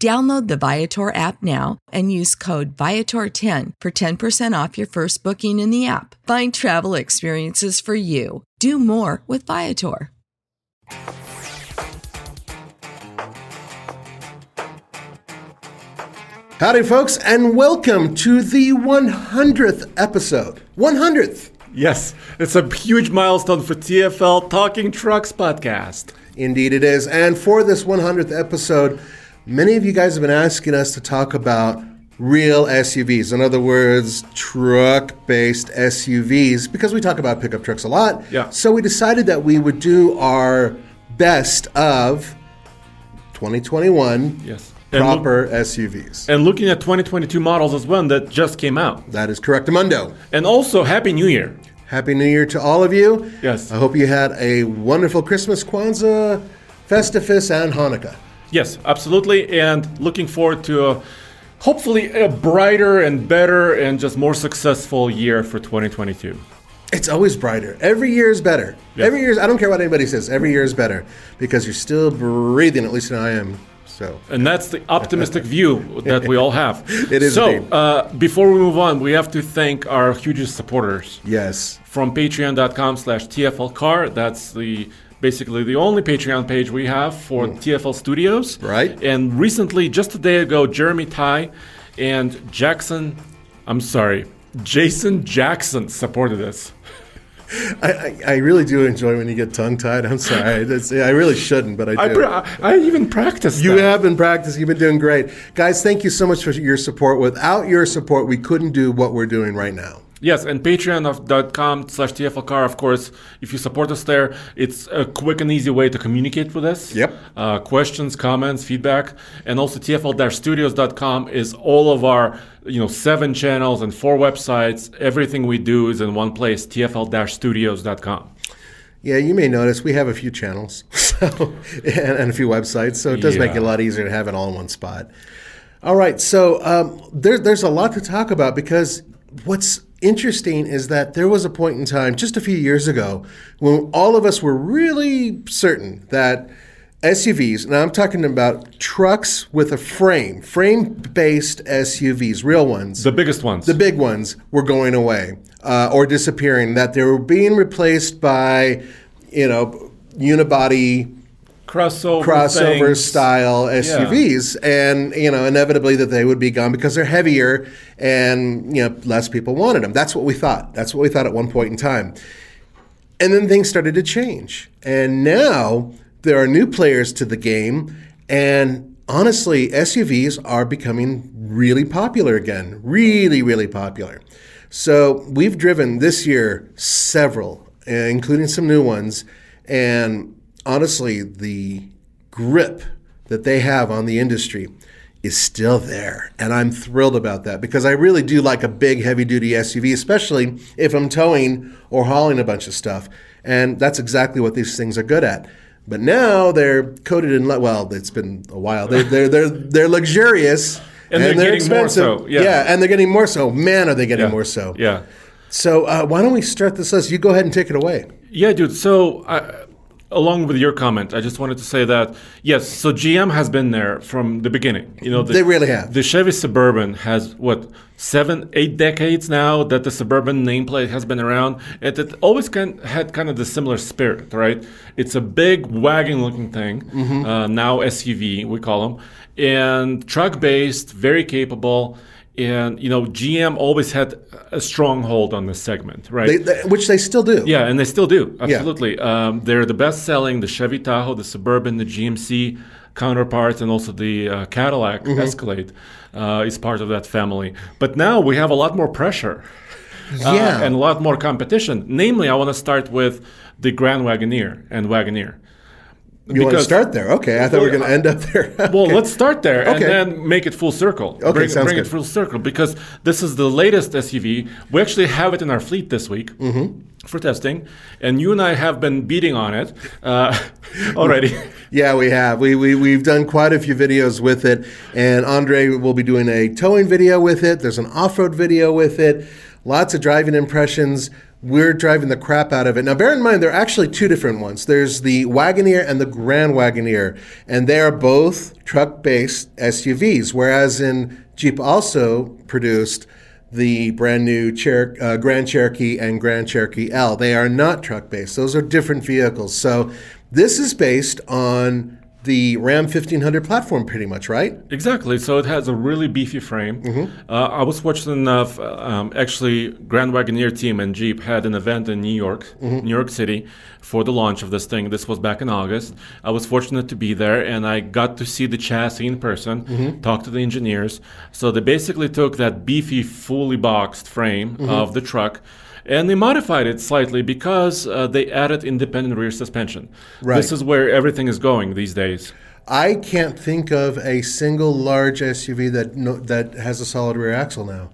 Download the Viator app now and use code Viator10 for 10% off your first booking in the app. Find travel experiences for you. Do more with Viator. Howdy, folks, and welcome to the 100th episode. 100th! Yes, it's a huge milestone for TFL Talking Trucks podcast. Indeed, it is. And for this 100th episode, many of you guys have been asking us to talk about real SUVs. In other words, truck based SUVs, because we talk about pickup trucks a lot. Yeah. So we decided that we would do our best of 2021 Yes. Look- proper SUVs. and looking at 2022 models as well that just came out. That is correct, Amundo. And also, Happy New Year. Happy New Year to all of you. Yes. I hope you had a wonderful Christmas, Kwanzaa, Festivus, and Hanukkah. Yes, absolutely. And looking forward to a, hopefully a brighter and better and just more successful year for 2022. It's always brighter. Every year is better. Yes. Every year is, I don't care what anybody says, every year is better because you're still breathing, at least I am. So, And that's the optimistic view that we all have. It is So, uh, before we move on, we have to thank our hugest supporters. yes. from patreon.com slash tflcar that's the basically the only patreon page we have for hmm. tfl studios. Right. and recently just a day ago jeremy ty and jackson i'm sorry jason jackson supported us I, I, I really do enjoy when you get tongue tied. I'm sorry. That's, I really shouldn't, but I do. I, pra- I even practiced You that. have been practicing. You've been doing great. Guys, thank you so much for your support. Without your support, we couldn't do what we're doing right now. Yes, and patreon.com slash TFLcar, of course, if you support us there, it's a quick and easy way to communicate with us. Yep. Uh, questions, comments, feedback. And also TFL-studios.com is all of our, you know, seven channels and four websites. Everything we do is in one place, TFL-studios.com. Yeah, you may notice we have a few channels so, and, and a few websites, so it does make it a lot easier to have it all in one spot. All right, so um, there, there's a lot to talk about because what's interesting is that there was a point in time just a few years ago when all of us were really certain that SUVs, now I'm talking about trucks with a frame, frame based SUVs, real ones The biggest ones. the big ones were going away uh, or disappearing, that they were being replaced by, you know, unibody crossover crossover things. style SUVs, and you know, inevitably that they would be gone because they're heavier and you know less people wanted them. That's what we thought. That's what we thought at one point in time. And then things started to change, and now there are new players to the game, and honestly, SUVs are becoming really popular again. Really, really popular. So we've driven this year several, uh, including some new ones, and honestly, the grip that they have on the industry is still there. And I'm thrilled about that because I really do like a big heavy duty SUV, especially if I'm towing or hauling a bunch of stuff. And that's exactly what these things are good at. But now they're coated in le- well, it's been a while. They're they're they're, they're luxurious And they're getting more expensive. so, yeah. and they're getting more so. Man, are they getting Yeah. more so? Yeah. So uh, why don't we start this list? You go ahead and take it away. Yeah, dude. So, uh, along with your comment, I just wanted to say that yes. So GM has been there from the beginning. You know, the, They really have. The Chevy Suburban has what seven, eight decades now that the Suburban nameplate has been around. It, it always kind had kind of the similar spirit, right? It's a big wagon-looking thing. Mm-hmm. Uh, now SUV, we call them, and truck-based, very capable. And you know, GM always had a stronghold on this segment, right? They, they, which they still do. Yeah, and they still do. Absolutely. Um, they're the best selling, the Chevy Tahoe, the Suburban, the GMC counterparts, and also the uh, Cadillac Mm-hmm. Escalade uh, is part of that family. But now we have a lot more pressure. uh, Yeah. and a lot more competition. Namely, I want to start with the Grand Wagoneer and Wagoneer. You want to start there? Okay, I thought we were going to end up there. Well, let's start there and Okay. then make it full circle. Okay, bring, sounds bring it full circle because this is the latest SUV. We actually have it in our fleet this week Mm-hmm. for testing, and you and I have been beating on it uh, already. Yeah, we have. We, we, we've done quite a few videos with it, and Andre will be doing a towing video with it. There's an off road video with it, lots of driving impressions. We're driving the crap out of it. Now, bear in mind, there are actually two different ones there's the Wagoneer and the Grand Wagoneer, and they are both truck based SUVs, whereas in Jeep also produced the brand new Cher- uh, Grand Cherokee and Grand Cherokee L. They are not truck based, those are different vehicles. So, this is based on the Ram 1500 platform, pretty much, right? Exactly. So it has a really beefy frame. Mm-hmm. Uh, I was fortunate enough. Um, actually, Grand Wagoneer team and Jeep had an event in New York, Mm-hmm. New York City, for the launch of this thing. This was back in August. I was fortunate to be there, and I got to see the chassis in person, Mm-hmm. talk to the engineers. So they basically took that beefy, fully boxed frame Mm-hmm. of the truck. And they modified it slightly because uh, they added independent rear suspension. Right. This is where everything is going these days. I can't think of a single large SUV that no, that has a solid rear axle now.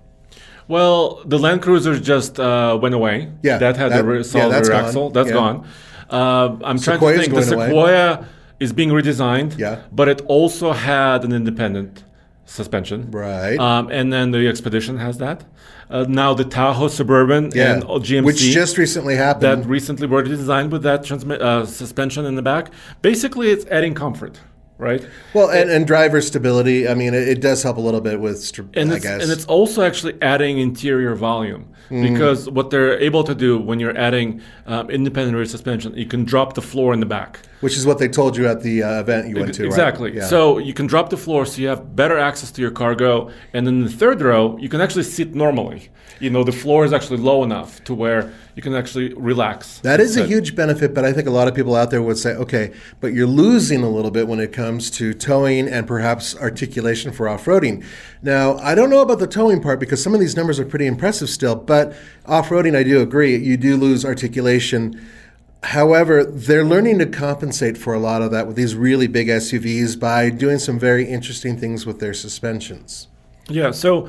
Well, the Land Cruiser just uh, went away. Yeah, that had that- rear, yeah, solid that's rear gone. axle. That's Yeah. gone. Uh, I'm trying to think. The going away. Sequoia is being redesigned. Yeah. but it also had an independent suspension. Right. Um, and then the Expedition has that. Uh, now the Tahoe Suburban Yeah, and GMC which just recently happened. that recently were designed with that transmi- uh, suspension in the back. Basically, it's adding comfort, right? well, and, and driver stability. I mean, it, it does help a little bit with, str- and I it's, guess. and it's also actually adding interior volume Mm-hmm. because what they're able to do when you're adding um, independent rear suspension, you can drop the floor in the back. Which is what they told you at the uh, event you went to. right? exactly. Yeah. So you can drop the floor, so you have better access to your cargo, and in the third row, you can actually sit normally. You know, the floor is actually low enough to where you can actually relax. That is a huge benefit, but I think a lot of people out there would say, okay, but you're losing a little bit when it comes to towing and perhaps articulation for off roading. Now, I don't know about the towing part because some of these numbers are pretty impressive still, but off roading, I do agree, you do lose articulation. However, they're learning to compensate for a lot of that with these really big SUVs by doing some very interesting things with their suspensions. Yeah. So,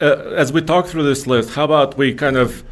uh, as we talk through this list, how about we kind of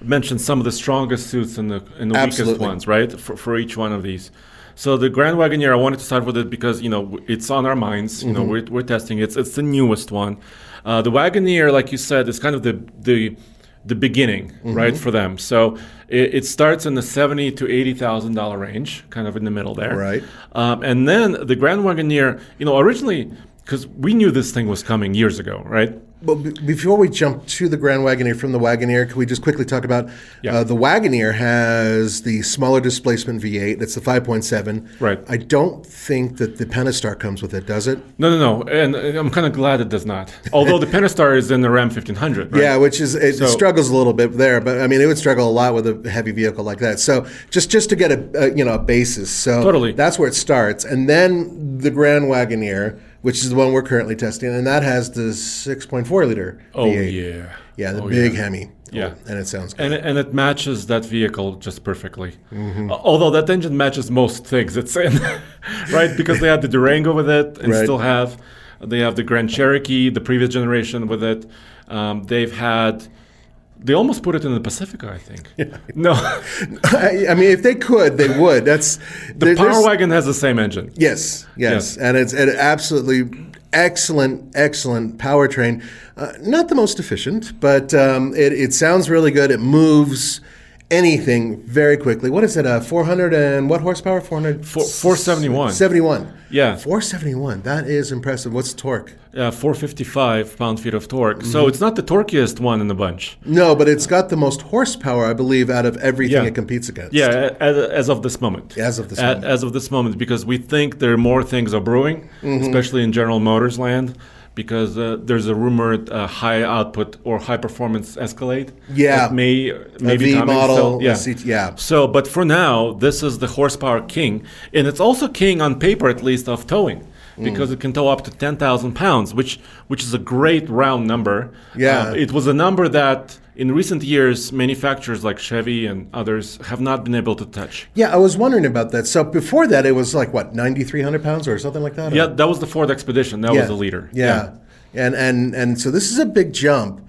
mention some of the strongest suits and the and the weakest ones, right, for, for each one of these. So the Grand Wagoneer, I wanted to start with it because you know it's on our minds. You know, Mm-hmm. we're, we're testing it. It's it's the newest one. Uh, the Wagoneer, like you said, is kind of the the the beginning, Mm-hmm. right, for them. So it, it starts in the seventy to eighty thousand dollar range, kind of in the middle there. Right. Um, and then the Grand Wagoneer, you know, originally because we knew this thing was coming years ago, right? But b- before we jump to the Grand Wagoneer from the Wagoneer, can we just quickly talk about Yeah. uh, the Wagoneer has the smaller displacement V8. That's the 5.7. Right. I don't think that the Pentastar comes with it, does it? No, no, no, and uh, I'm kind of glad it does not. Although the Pentastar is in the Ram 1500, right? Yeah, which is it So- struggles a little bit there, but I mean it would struggle a lot with a heavy vehicle like that. So just just to get a, a you know a basis, so Totally. that's where it starts, and then the Grand Wagoneer which is the one we're currently testing, and that has the 6.4 liter. Oh V8. yeah. yeah, the Oh, big yeah. Hemi. Yeah. and it sounds good. And it, and it matches that vehicle just perfectly. Mm-hmm. Uh, Although that engine matches most things it's in, right? Because they had the Durango with it, and Right. still have. They have the Grand Cherokee, the previous generation with it. Um, they've had. They almost put it in the Pacifica, I think. No, I, I mean, if they could, they would. That's the Power Wagon has the same engine. Yes, yes, Yes. and it's an absolutely excellent, excellent powertrain. Uh, not the most efficient, but um, it, it sounds really good. It moves anything very quickly. What is it? Uh, 400 and what horsepower? 400? Four- 471. 71. Yeah. 471. That is impressive. What's the torque? Uh, 455 pound feet of torque. Mm-hmm. So it's not the torquiest one in the bunch. No, but it's got the most horsepower, I believe, out of everything Yeah. it competes against. Yeah, as, as of this moment. As of this A- moment. As of this moment, because we think there are more things are brewing, Mm-hmm. especially in General Motors land, because uh, there's a rumored uh, high output or high performance Escalade. Yeah. that may may A be model, a Yeah. CT yeah. So, but for now, this is the horsepower king, and it's also king on paper, at least, of towing. Mm. Because it can tow up to ten thousand pounds, which which is a great round number. Yeah. Uh, it was a number that in recent years manufacturers like Chevy and others have not been able to touch. Yeah, I was wondering about that. So before that, it was like, what, 9,300 pounds or something like that? Or- Yeah, that was the Ford Expedition. That was the leader. Yeah. And and and so this is a big jump.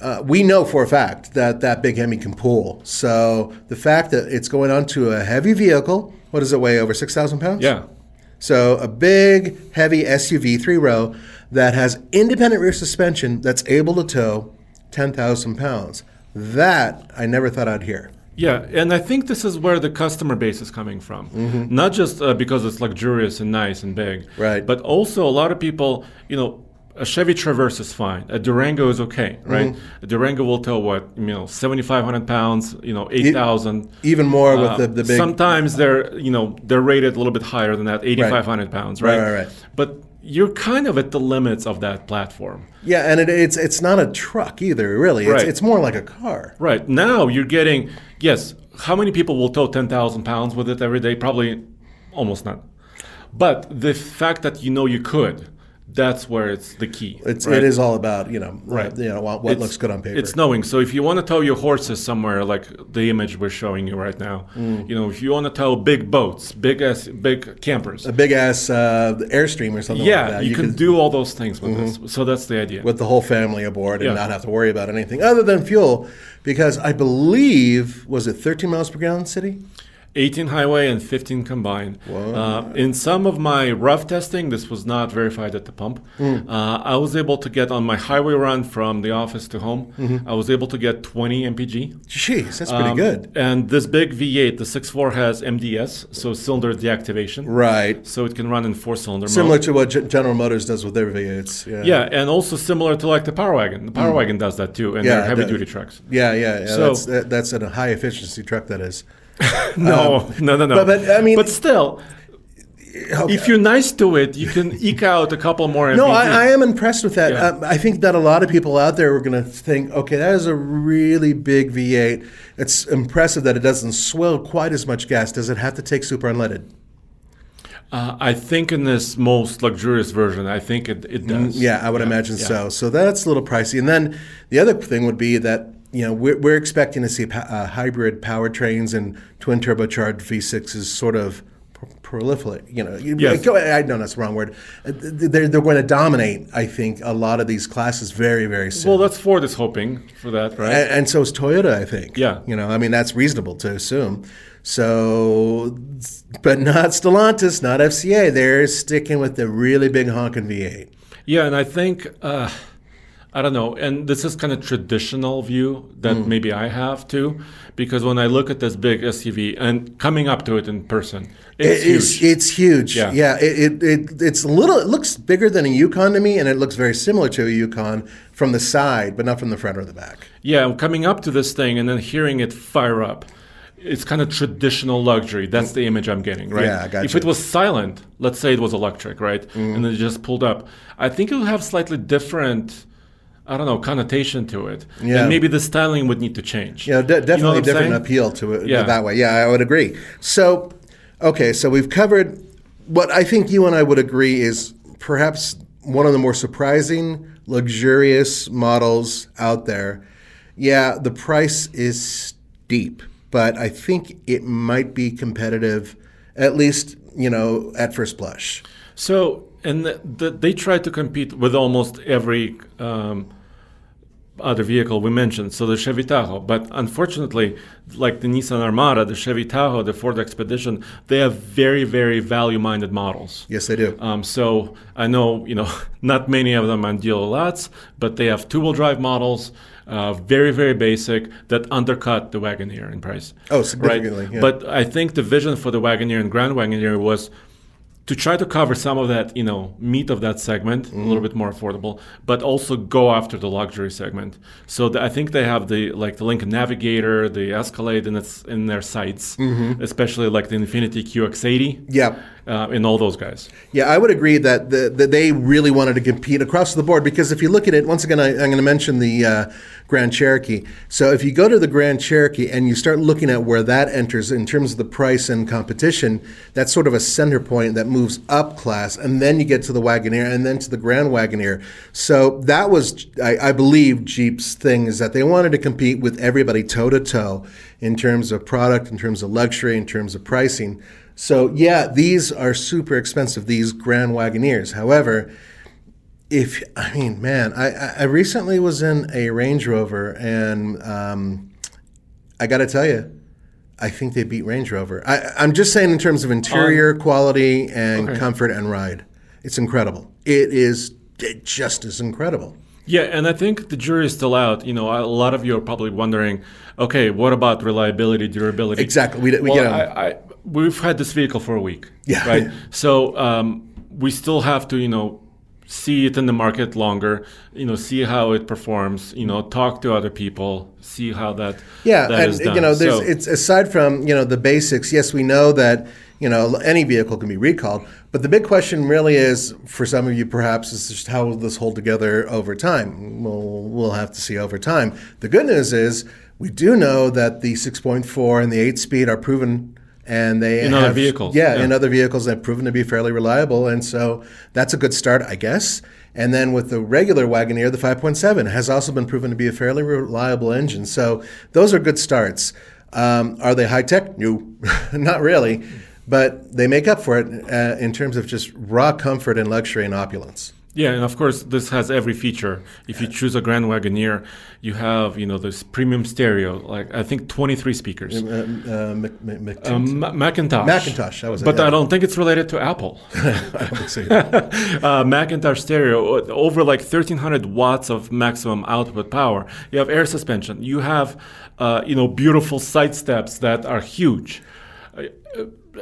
Uh, we know for a fact that that big Hemi can pull. So the fact that it's going onto a heavy vehicle, what does it weigh? Over six thousand pounds. Yeah. So a big, heavy SUV, three row, that has independent rear suspension that's able to tow ten thousand pounds. That I never thought I'd hear. Yeah, and I think this is where the customer base is coming from. Not just uh, because it's luxurious and nice and big, Right. But also a lot of people, you know, a Chevy Traverse is fine. A Durango is okay, right? A Durango will tow what you know, seventy five hundred pounds, you know, eight thousand. Even more with Uh, the, the big. Sometimes they're you know they're rated a little bit higher than that, eighty five hundred pounds, right? Right, right, right. But you're kind of at the limits of that platform. yeah, and it, it's it's not a truck either, really. It's, Right. it's more like a car. Right now, you're getting yes. How many people will tow ten thousand pounds with it every day? Probably almost none. But the fact that you know you could, that's where it's the key. It's right? it is all about you know Right. you know what, what looks good on paper. It's knowing. So if you want to tow your horses somewhere, like the image we're showing you right now, Mm. you know, if you want to tow big boats, big ass, big campers, a big ass uh, airstream or something yeah, like that. you, can could- do all those things with this. So that's the idea. with the whole family aboard and Yeah. not have to worry about anything other than fuel, because I believe was it 13 miles per gallon city. 18 highway and 15 combined. Uh, in some of my rough testing, this was not verified at the pump. Hmm. Uh, I was able to get on my highway run from the office to home. Mm-hmm. I was able to get 20 mpg. Jeez, that's pretty Um, good. And this big V8, the 6.4 has MDS, so cylinder deactivation. Right. So it can run in four cylinder Similar mode. to what G- General Motors does with their V8s. Yeah. Yeah, and also similar to like the Power Wagon. The Power Wagon does that too, and. Yeah, they're heavy does. duty trucks. Yeah, yeah, yeah. So- that's that, that's a high efficiency truck. That is. No, no, no, no. Um, but- but, I mean- but still, Okay. if you're nice to it, you can eke out a couple more. No, I, I am impressed with that. Yeah. Um, I think that a lot of people out there are going to think, okay, that is a really big V8. It's impressive that it doesn't swill quite as much gas. Does it have to take super unleaded? Uh, I think in this most luxurious version, I think it, it does. Mm, Yeah, I would imagine yeah. so. So that's a little pricey. And then the other thing would be that you know we're, we're expecting to see uh, hybrid powertrains and twin turbocharged V6s sort of pr- proliferate. You know, Yes. go, I know that's the wrong word. Uh, They're, they're going to dominate. I think a lot of these classes very very soon. Well, that's Ford is hoping for that, right? and, and so is Toyota, I think. Yeah. You know, I mean, that's reasonable to assume. So, but not Stellantis, not FCA. They're sticking with the really big honking V8. yeah, and I think uh, I don't know, and this is kind of traditional view that Hmm. maybe I have too, because when I look at this big SUV and coming up to it in person, it's It is- huge. It's huge. Yeah. Yeah. it, it, it, it's a little. It looks bigger than a Yukon to me, and it looks very similar to a Yukon from the side, but not from the front or the back. Yeah, coming up to this thing and then hearing it fire up. It's kind of traditional luxury. That's the image I'm getting, right? Yeah, I got If you. it was silent, let's say it was electric, right? Mm-hmm. And then it just pulled up, I think it would have slightly different, I don't know, connotation to it. Yeah. And maybe the styling would need to change. Yeah, know, de- You know definitely different saying? appeal to it uh, Yeah. that way. Yeah, I would agree. So, okay, so we've covered what I think you and I would agree is perhaps one of the more surprising, luxurious models out there. Yeah, the price is steep, but I think it might be competitive, at least you know at first blush. So, and the, the, they try to compete with almost every um, other vehicle we mentioned, so the Chevy Tahoe. But unfortunately, like the Nissan Armada, the Chevy Tahoe, the Ford Expedition, they have very, very value-minded models. Yes, they do. Um, so I know, you know, not many of them on dealer lots, but they have two-wheel drive models, uh, very, very basic, that undercut the Wagoneer in price. Oh, significantly. Right? yeah. But I think the vision for the Wagoneer and Grand Wagoneer was to try to cover some of that, you know, meat of that segment, a little mm-hmm. bit more affordable, but also go after the luxury segment. So the, I think they have the like the Lincoln Navigator, the Escalade in its in their sights, mm-hmm. especially like the Infiniti QX80, yeah. Uh, and all those guys. Yeah, I would agree that, the, that they really wanted to compete across the board because if you look at it, once again, I, I'm going to mention the uh, Grand Cherokee. So if you go to the Grand Cherokee and you start looking at where that enters in terms of the price and competition, that's sort of a center point that moves up class, and then you get to the Wagoneer and then to the Grand Wagoneer. So that was, I, I believe, Jeep's thing is that they wanted to compete with everybody toe to toe in terms of product, in terms of luxury, in terms of pricing. So yeah, these are super expensive. These Grand Wagoneers. However, if I mean, man, I, I recently was in a Range Rover, and um, I got to tell you, I think they beat Range Rover. I, I'm just saying in terms of interior quality and okay. comfort and ride, it's incredible. It is it just as incredible. Yeah, and I think the jury is still out. You know, a lot of you are probably wondering, okay, what about reliability, durability? Exactly. We, we well, get 'em. I, I, we've had this vehicle for a week. Yeah. Right. So um, we still have to, you know, see it in the market longer. You know, see how it performs. You know, talk to other people, see how that. Yeah, that and is you know, there's So- it's aside from you know the basics. Yes, we know that you know any vehicle can be recalled, but the big question really is for some of you perhaps is just how will this hold together over time? We'll we'll have to see over time. The good news is we do know that the 6.4 and the 8-speed are proven. And they In other vehicles, yeah, yeah. in other vehicles have proven to be fairly reliable, and so that's a good start, I guess. And then with the regular Wagoneer, the 5.7 has also been proven to be a fairly reliable engine. So those are good starts. Um, are they high tech? No, not really. But they make up for it uh, in terms of just raw comfort and luxury and opulence. Yeah, and of course, this has every feature. If you choose a Grand Wagoneer, you have, you know, this premium stereo, like I think 23 speakers. Uh, uh, Mc- Mc- Mc- Um, Ma- McIntosh. McIntosh, that was it, But yeah. I don't think it's related to Apple. I don't think so uh, McIntosh stereo, uh, over like 1300 watts of maximum output power. You have air suspension. You have, uh, you know, beautiful side steps that are huge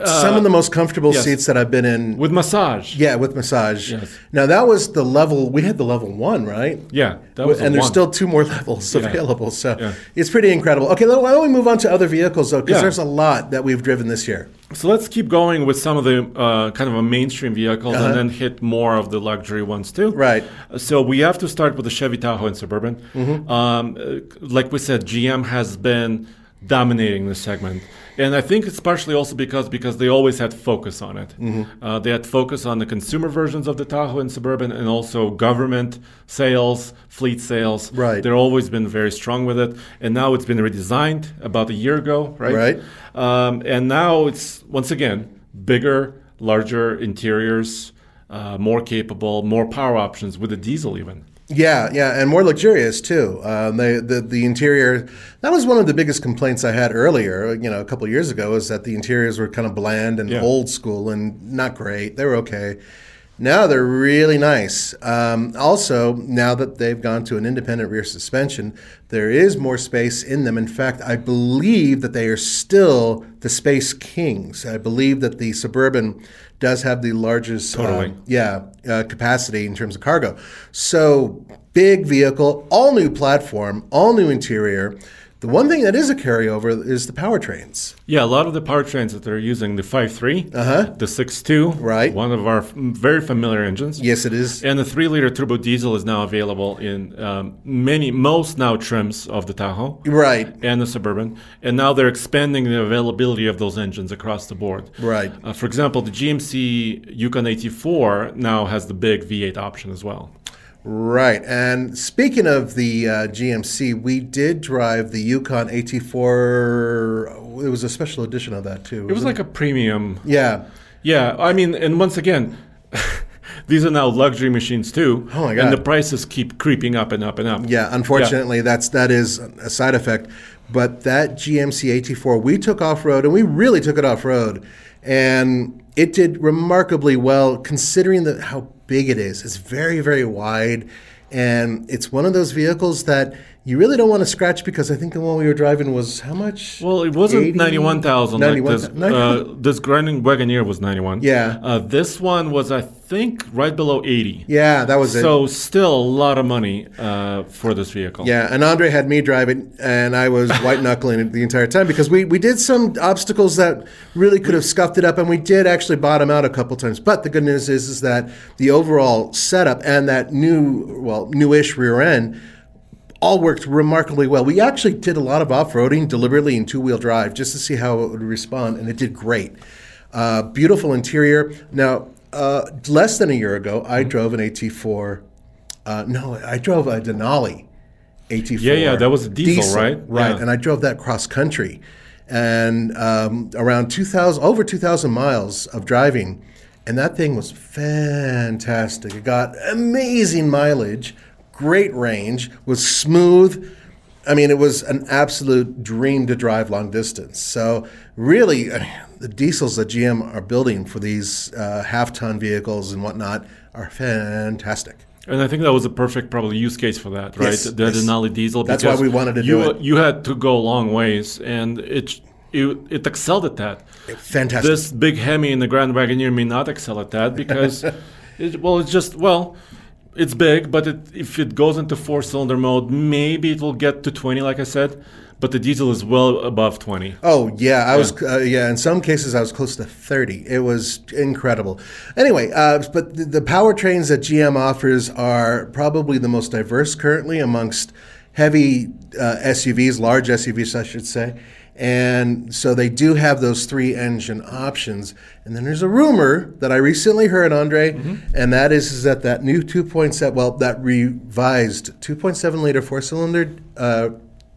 Some of the most comfortable yes. seats that I've been in. with massage. yeah, with massage. Yes. Now that was the level. We had the level one, right? Yeah, that was and a there's one. still two more levels Yeah. available. So Yeah. it's pretty incredible. Okay, why don't we move on to other vehicles though? Because Yeah. there's a lot that we've driven this year. So let's keep going with some of the uh, kind of a mainstream vehicles Uh-huh. and then hit more of the luxury ones too. Right. So we have to start with the Chevy Tahoe and Suburban. Mm-hmm. Um, uh, like we said, GM has been dominating this segment, and I think it's partially also because because they always had focus on it. Mm-hmm. Uh, they had focus on the consumer versions of the Tahoe and Suburban, and also government sales, fleet sales. Right. They've always been very strong with it, and now it's been redesigned about a year ago, right? Right. Um, and now it's once again bigger, larger interiors, uh, more capable, more power options with a diesel even. Yeah, yeah, and more luxurious too. Um, they, the the interior that was one of the biggest complaints I had earlier. You know, a couple of years ago, is that the interiors were kind of bland and Yeah. old school and not great. They were okay. Now they're really nice. Um, also, now that they've gone to an independent rear suspension, there is more space in them. In fact, I believe that they are still the space kings. I believe that the Suburban does have the largest Totally. um, yeah, uh, capacity in terms of cargo. So big vehicle, all new platform, all new interior. The one thing that is a carryover is the powertrains. Yeah, a lot of the powertrains that they're using, the 5.3, Uh-huh. the 6.2, Right. one of our f- very familiar engines. Yes, it is. And the 3-liter turbo diesel is now available in um, many, most now trims of the Tahoe. Right. and the Suburban, and now they're expanding the availability of those engines across the board. Right. Uh, for example, the GMC Yukon AT4 now has the big V8 option as well. Right. And speaking of the uh, GMC, we did drive the Yukon AT4. It was a special edition of that too. It was like a premium. yeah. Yeah, I mean, and once again. These are now luxury machines too. Oh my god! And the prices keep creeping up and up and up. Yeah, unfortunately, that's that is a side effect. But that GMC AT4, we took off road, and we really took it off road, and it did remarkably well considering the, how big it is. It's very, very wide, and it's one of those vehicles that you really don't want to scratch because I think the one we were driving was how much? Well, it wasn't 80? 91,000 like 91, this. 91. Uh, this Grinding Wagoneer was 91. Yeah. Uh, this one was, I think, right below 80. yeah, that was it. So still a lot of money uh, for this vehicle. Yeah, and Andre had me drive it, and I was white knuckling it the entire time because we, we did some obstacles that really could have scuffed it up, and we did actually bottom out a couple times. But the good news is is that the overall setup and that new, well, newish rear end all worked remarkably well. We actually did a lot of off roading deliberately in two wheel drive just to see how it would respond, and it did great. Uh, beautiful interior. Now, uh, less than a year ago, I drove an AT4. Uh, no, I drove a Denali. AT4. Yeah, yeah, that was a diesel, right? Right, Yeah. and I drove that cross country, and um, around 2,000, over 2,000 miles of driving, and that thing was fantastic. It got amazing mileage, great range, was smooth. I mean, it was an absolute dream to drive long distance. So, really, the diesels that GM are building for these uh, half-ton vehicles and whatnot are fantastic. And I think that was a perfect probably use case for that, right? Yes, the yes. Denali diesel. That's why we wanted to you, do it. You had to go a long ways, and it it, it excelled at that. Fantastic. This big Hemi in the Grand Wagoneer may not excel at that because, it, well, it's just well, it's big, but it, if it goes into four-cylinder mode, maybe it will get to 20, like I said. But the diesel is well above 20. Oh yeah, I was uh, yeah. In some cases, I was close to thirty. It was incredible. Anyway, uh, but the, the powertrains that GM offers are probably the most diverse currently amongst heavy uh, SUVs, large SUVs, I should say. And so they do have those three engine options. And then there's a rumor that I recently heard, Andre, and that is, is that that new 2.7, well, that revised 2.7 liter four cylinder uh,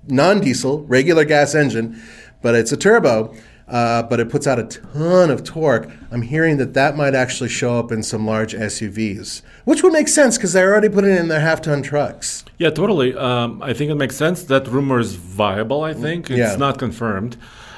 non-diesel, regular gas engine, but it's a turbo. Uh, but it puts out a ton of torque. I'm hearing that that might actually show up in some large SUVs, which would make sense because they're already putting it in their half-ton trucks. Yeah, totally. Um, I think it makes sense. That rumor is viable. I think it's Yeah. not confirmed.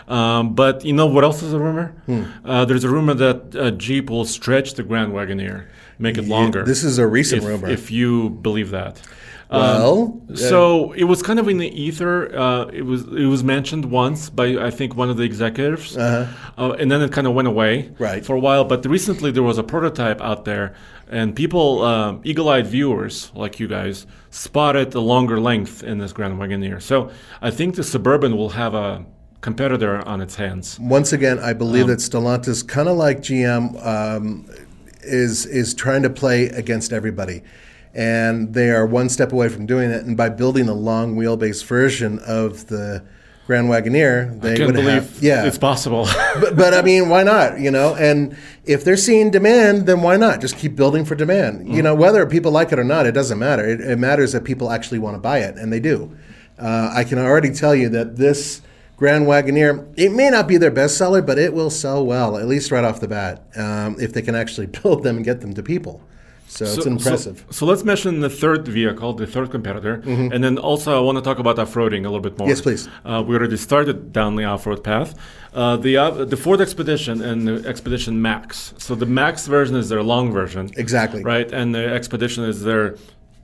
Um, but you know what else is a rumor? Hmm. Uh, there's a rumor that uh, Jeep will stretch the Grand Wagoneer, make it longer. This is a recent if, rumor. If you believe that. Um, well, so it was kind of in the ether. Uh, it was it was mentioned once by I think one of the executives, uh and then it kind of went away Uh-huh. Right. for a while. But recently there was a prototype out there, and people, um, eagle-eyed viewers like you guys, spotted the longer length in this Grand Wagoneer. So I think the Suburban will have a competitor on its hands. once again, I Um, believe that Stellantis, kind of like GM, um, is is trying to play against everybody, and they are one step away from doing it. And by building a long wheelbase version of the Grand Wagoneer, they would believe have yeah. it's possible. but, but I mean, why not? You know, and if they're seeing demand, then why not? Just keep building for demand. You know, whether people like it or not, it doesn't matter. It, it matters that people actually want to buy it, and they do. Uh, I can already tell you that this Grand Wagoneer, it may not be their best seller, but it will sell well, at least right off the bat, um, if they can actually build them and get them to people. So, it's impressive. So, so let's mention the third vehicle, the third competitor, and then also I want to talk about off-roading a little bit more. Mm-hmm. Yes, please. Uh, we already started down the off-road path. Uh, the uh, the Ford Expedition and the Expedition Max. So the Max version is their long version, Exactly. right? And the Expedition is their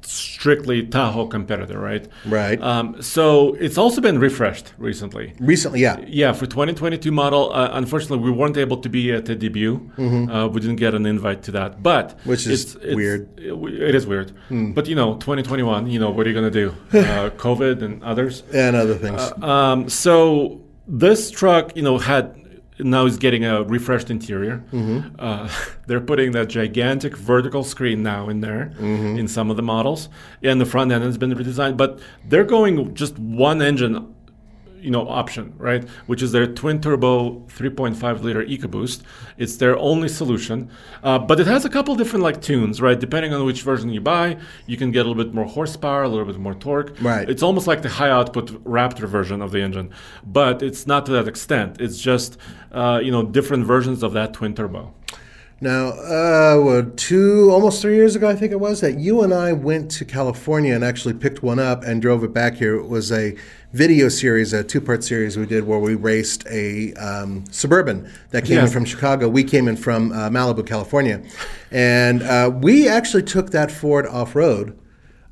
strictly Tahoe competitor, right? Right. Um, so it's also been refreshed recently. Recently, yeah. Yeah, for 2022 model, uh, unfortunately, we weren't able to be at the debut. Uh, we didn't get an invite to that, but Mm-hmm. Which is weird. Hmm. It, it is weird, but you know, 2021. You know, what are you gonna do? Uh, COVID and others. And other things. Um, so this truck, you know, had now is getting a refreshed interior. Mm-hmm. Uh, they're putting that gigantic vertical screen now in there Mm-hmm. in some of the models, and the front end has been redesigned. But they're going just one engine, you know, option, right? Which is their twin turbo 3.5 liter EcoBoost. It's their only solution, uh, but it has a couple different like tunes, right? Depending on which version you buy, you can get a little bit more horsepower, a little bit more torque. Right. It's almost like the high output Raptor version of the engine, but it's not to that extent. It's just uh, you know different versions of that twin turbo. Now, uh, what, two, almost three years ago, I think it was, that you and I went to California and actually picked one up and drove it back here. It was a video series, a two part series we did where we raced a um, Suburban that came in from Chicago. We came in from uh, Malibu, California. And uh, we actually took that Ford off road.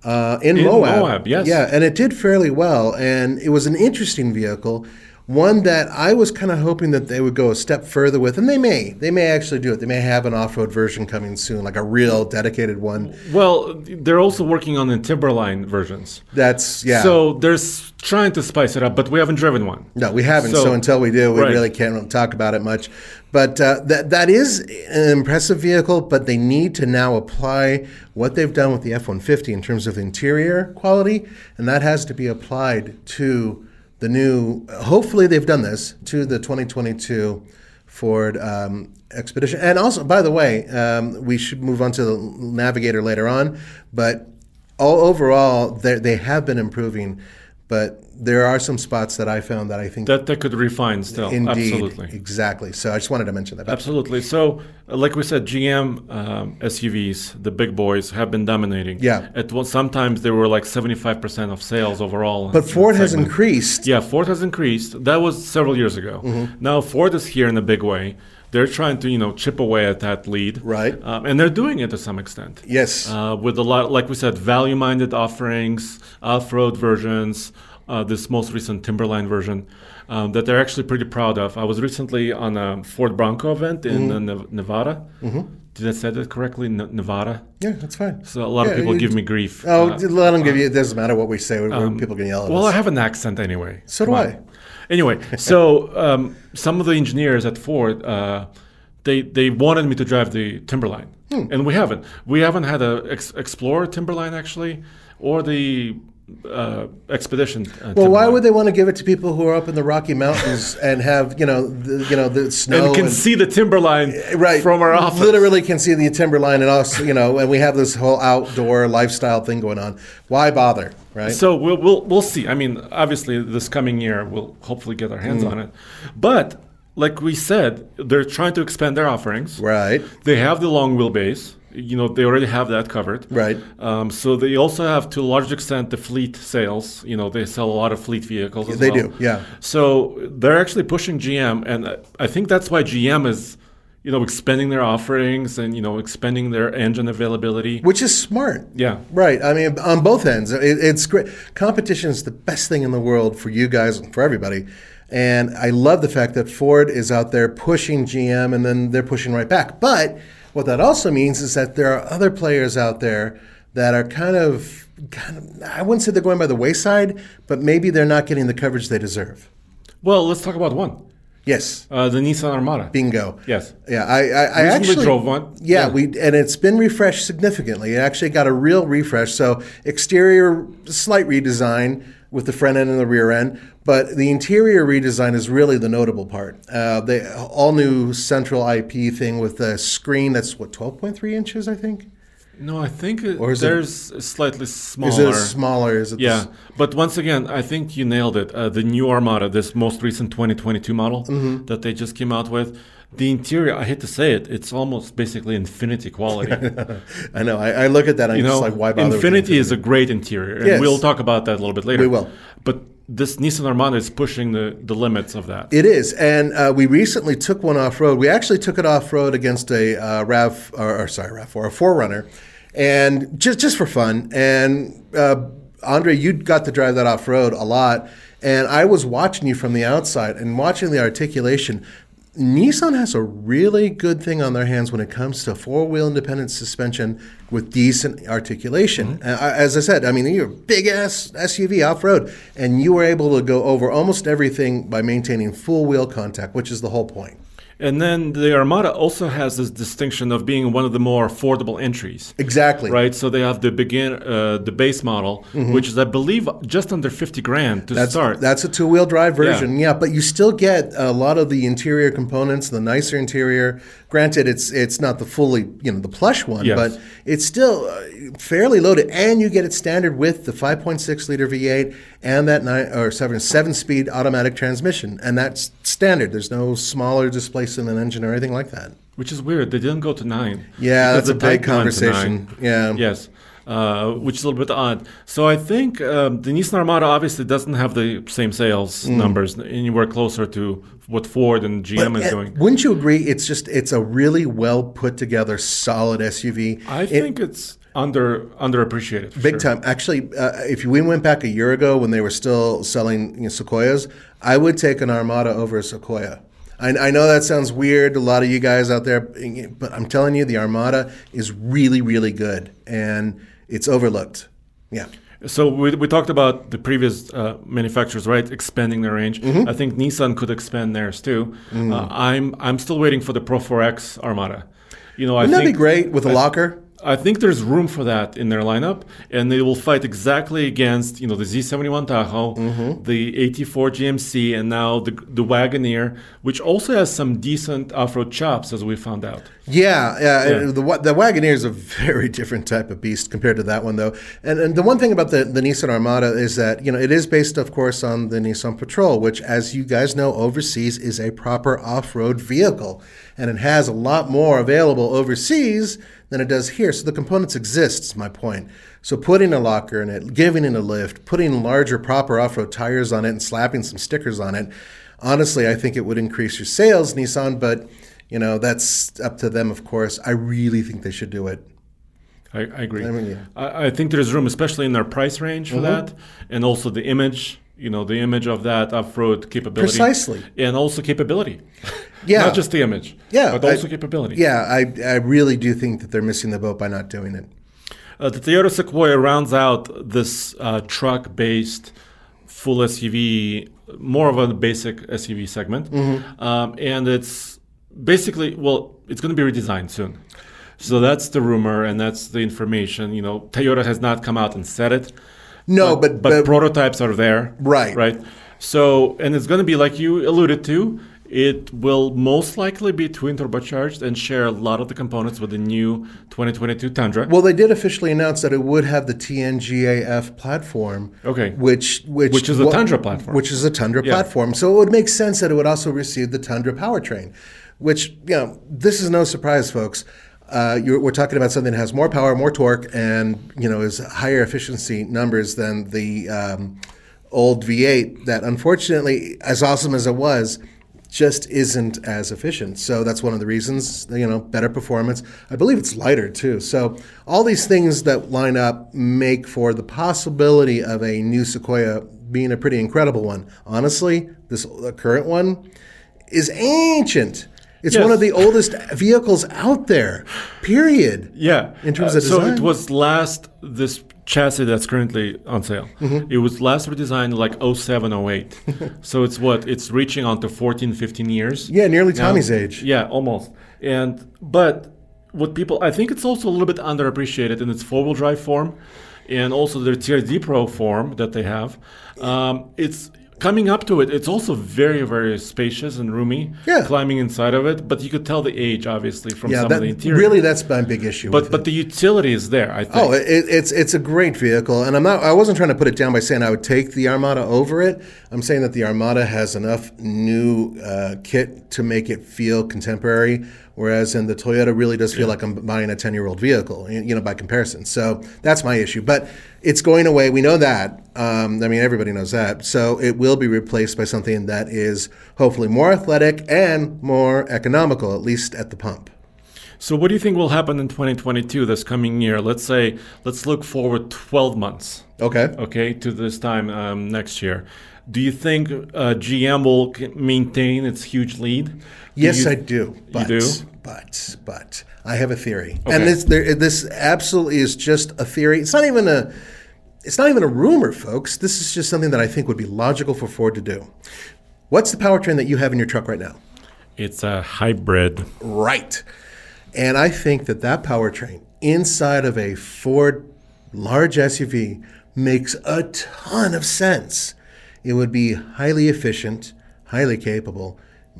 Uh, in, In Moab. Moab, yes. Yeah, and it did fairly well. And it was an interesting vehicle, one that I was kind of hoping that they would go a step further with, and they may. They may actually do it. They may have an off-road version coming soon, like a real dedicated one. Well, they're also working on the Timberline versions. That's yeah. So they're trying to spice it up, but we haven't driven one. No, we haven't. So, So- until we do, we right. really can't talk about it much. But uh, that that is an impressive vehicle. But they need to now apply what they've done with the F one fifty in terms of interior quality, and that has to be applied to the new. Hopefully, they've done this to the twenty twenty two Ford um, Expedition. And also, by the way, um, we should move on to the Navigator later on. But all overall, they have been improving. But there are some spots that I found that I think That they could refine still. Indeed, Absolutely. exactly. So I just wanted to mention that. Absolutely. So, uh, like we said, GM um, SUVs, the big boys, have been dominating. Yeah. At one, sometimes they were like 75% of sales overall. But Ford that has increased. Yeah, Ford has increased. That was several years ago. Mm-hmm. Now Ford is here in a big way. They're trying to, you know, chip away at that lead. Right. Um, and they're doing it to some extent. Yes. Uh, with a lot, like we said, value-minded offerings, off-road versions. Uh, this most recent Timberline version um, that they're actually pretty proud of. I was recently on a Ford Bronco event in Mm-hmm. Nev- Nevada. Did I say that correctly? N- Nevada. yeah, that's fine. So a lot Yeah, of people you- give me grief. Oh, Uh, let them give you. It doesn't matter what we say. we're- people can yell at well, I have an accent anyway. So Come do on. I. Anyway, so um, some of the engineers at Ford, uh, they they wanted me to drive the Timberline, Hmm. and we haven't. We haven't had a ex- Explorer Timberline actually, or the uh, Expedition. Uh, well, why would they want to give it to people who are up in the Rocky Mountains and have you know the, you know the snow And can see the Timberline right from our office. Literally can see the timberline and us you know, and we have this whole outdoor lifestyle thing going on. Why bother, right? So we'll, we'll we'll see. I mean, obviously, this coming year we'll hopefully get our hands Mm. on it. But like we said, they're trying to expand their offerings. right. They have the long wheelbase. You know, they already have that covered. Right. Um, so they also have, to a large extent, the fleet sales. You know, they sell a lot of fleet vehicles. as They well. do, yeah. So they're actually pushing GM, and I- I think that's why GM is, you know, expanding their offerings and you know, expanding their engine availability. Which is smart. Yeah. Right. I mean, on both ends, it, it's great. Competition is the best thing in the world for you guys and for everybody. And I love the fact that Ford is out there pushing GM and then they're pushing right back. But what that also means is that there are other players out there that are kind of, kind of I wouldn't say they're going by the wayside, but maybe they're not getting the coverage they deserve. Well, let's talk about one. Yes. Uh, the Nissan Armada. Bingo. Yes. Yeah, I, I, I actually drove one. Yeah, Yeah. we and it's been refreshed significantly. It actually got a real refresh. So exterior slight redesign with the front end and the rear end, but the interior redesign is really the notable part. Uh, the all new central IP thing with the screen that's what twelve point three inches, I think. No, I think it- Or is there's a slightly smaller. Is it smaller? Is it? Yeah, but once again, I think you nailed it. Uh, the new Armada, this most recent 2022 model Mm-hmm. that they just came out with, the interior, I hate to say it, it's almost basically Infiniti quality. I know. I, I look at that. and I'm you know, just like, why bother? with Infiniti is a great interior, and Yes. we'll talk about that a little bit later. We will. But this Nissan Armada is pushing the, the limits of that. It is, and uh, we recently took one off road. We actually took it off road against a uh, Rav, or, or sorry, Rav, or a 4Runner, and just just for fun. And uh, Andre, you got to drive that off road a lot, and I was watching you from the outside and watching the articulation. Nissan has a really good thing on their hands when it comes to four wheel independent suspension with decent articulation. Mm-hmm. Uh, as I said, I mean, you're a big ass SUV off road, and you were able to go over almost everything by maintaining full wheel contact, which is the whole point. And then the Armada also has this distinction of being one of the more affordable entries. Exactly. Right, so they have the begin, uh, the base model, which is, I believe, just under fifty grand to Mm-hmm. That's, start. that's a two-wheel drive version, Yeah. yeah. But you still get a lot of the interior components, the nicer interior. Granted, it's it's not the fully you know the plush one, Yes. but it's still uh, fairly loaded, and you get it standard with the 5.6 liter V8 and that nine or seven seven speed automatic transmission, and that's standard. There's no smaller displacement engine or anything like that. which is weird. They didn't go to nine. Yeah, that's a big Type went to conversation. Yeah. Yes. Uh, which is a little bit odd. So I think um, the Nissan Armada obviously doesn't have the same sales Mm. numbers anywhere closer to what Ford and GM is Uh, doing. Wouldn't you agree? It's just it's a really well put together, solid SUV. I It- think it's under underappreciated. Big sure. time. Actually, uh, if we went back a year ago when they were still selling you know, Sequoias, I would take an Armada over a Sequoia. I, I know that sounds weird, a lot of you guys out there, but I'm telling you, the Armada is really, really good, and it's overlooked. Yeah. So we, we talked about the previous uh, manufacturers, right, expanding their range. Mm-hmm. I think Nissan could expand theirs too. Uh, I'm I'm still waiting for the Pro 4X Armada. You know, I Wouldn't that think be great with a I- locker? I think there's room for that in their lineup, and they will fight exactly against you know the Z71 Tahoe, Mm-hmm. the AT4 GMC, and now the the Wagoneer, which also has some decent off-road chops, as we found out. Yeah, yeah. Yeah. The the Wagoneer is a very different type of beast compared to that one, though. And and the one thing about the the Nissan Armada is that you know it is based, of course, on the Nissan Patrol, which, as you guys know, overseas is a proper off road vehicle, and it has a lot more available overseas than it does here. So the components exist. Is my point. So putting a locker in it, giving it a lift, putting larger proper off road tires on it, and slapping some stickers on it. Honestly, I think it would increase your sales, Nissan, but you know, that's up to them, of course. I really think they should do it. I, I agree. I mean, yeah. I, I think there's room, especially in their price range for Mm-hmm. that, and also the image. You know, the image of that off-road capability, Precisely. and also capability. Yeah. not just the image. Yeah, but also I- capability. Yeah, I, I really do think that they're missing the boat by not doing it. Uh, the Toyota Sequoia rounds out this uh, truck-based full SUV, more of a basic SUV segment, Mm-hmm. um, and it's basically well, it's going to be redesigned soon. So that's the rumor, and that's the information. You know, Toyota has not come out and said it. No, but, but, but, prototypes are there. Right. Right. So, and it's going to be like you alluded to. It will most likely be twin turbocharged and share a lot of the components with the new 2022 Tundra. well, they did officially announce that it would have the TNGAF platform. Okay. Which which Which is a Tundra platform. Which is a Tundra Yeah. platform. So it would make sense that it would also receive the Tundra powertrain. Which you know, this is no surprise, folks. Uh, we're talking about something that has more power, more torque, and you know is higher efficiency numbers than the um, old V8. That unfortunately, as awesome as it was, just isn't as efficient. So that's one of the reasons, you know, better performance. I believe it's lighter too. So all these things that line up make for the possibility of a new Sequoia being a pretty incredible one. Honestly, this the current one is ancient. It's Yes. one of the oldest vehicles out there. Period. Yeah. In terms Uh, of So it was last, this chassis that's currently on sale, Mm-hmm. it was last redesigned like 07, 08. so it's what? It's reaching on to 14, 15 years. Yeah, nearly now. Tommy's age. Yeah, almost. And, but what people, I think it's also a little bit underappreciated in its four wheel drive form and also their TRD Pro form that they have. Um, it's, Coming up to it, it's also very, very spacious and roomy. Yeah. Climbing inside of it, but you could tell the age, obviously, from Yeah, some that, of the interior. really, that's my big issue. But but it. the utility is there. I think. Oh, it, it's it's a great vehicle, and I'm not. I wasn't trying to put it down by saying I would take the Armada over it. I'm saying that the Armada has enough new uh, kit to make it feel contemporary, whereas in the Toyota really does feel like I'm buying a 10 year old vehicle, you know, by comparison. So that's my issue. But it's going away. We know that. Um, I mean, everybody knows that. So it will be replaced by something that is hopefully more athletic and more economical, at least at the pump. So what do you think will happen in 2022, this coming year? Let's say, let's look forward 12 months. Okay. Okay, to this time um, next year. Do you think uh, GM will maintain its huge lead? Do Yes, you- I do. But, do? But but I have a theory, Okay. and this there, this absolutely is just a theory. It's not even a it's not even a rumor, folks. This is just something that I think would be logical for Ford to do. What's the powertrain that you have in your truck right now? It's a hybrid. Right. And I think that that powertrain inside of a Ford large SUV makes a ton of sense. It would be highly efficient, highly capable,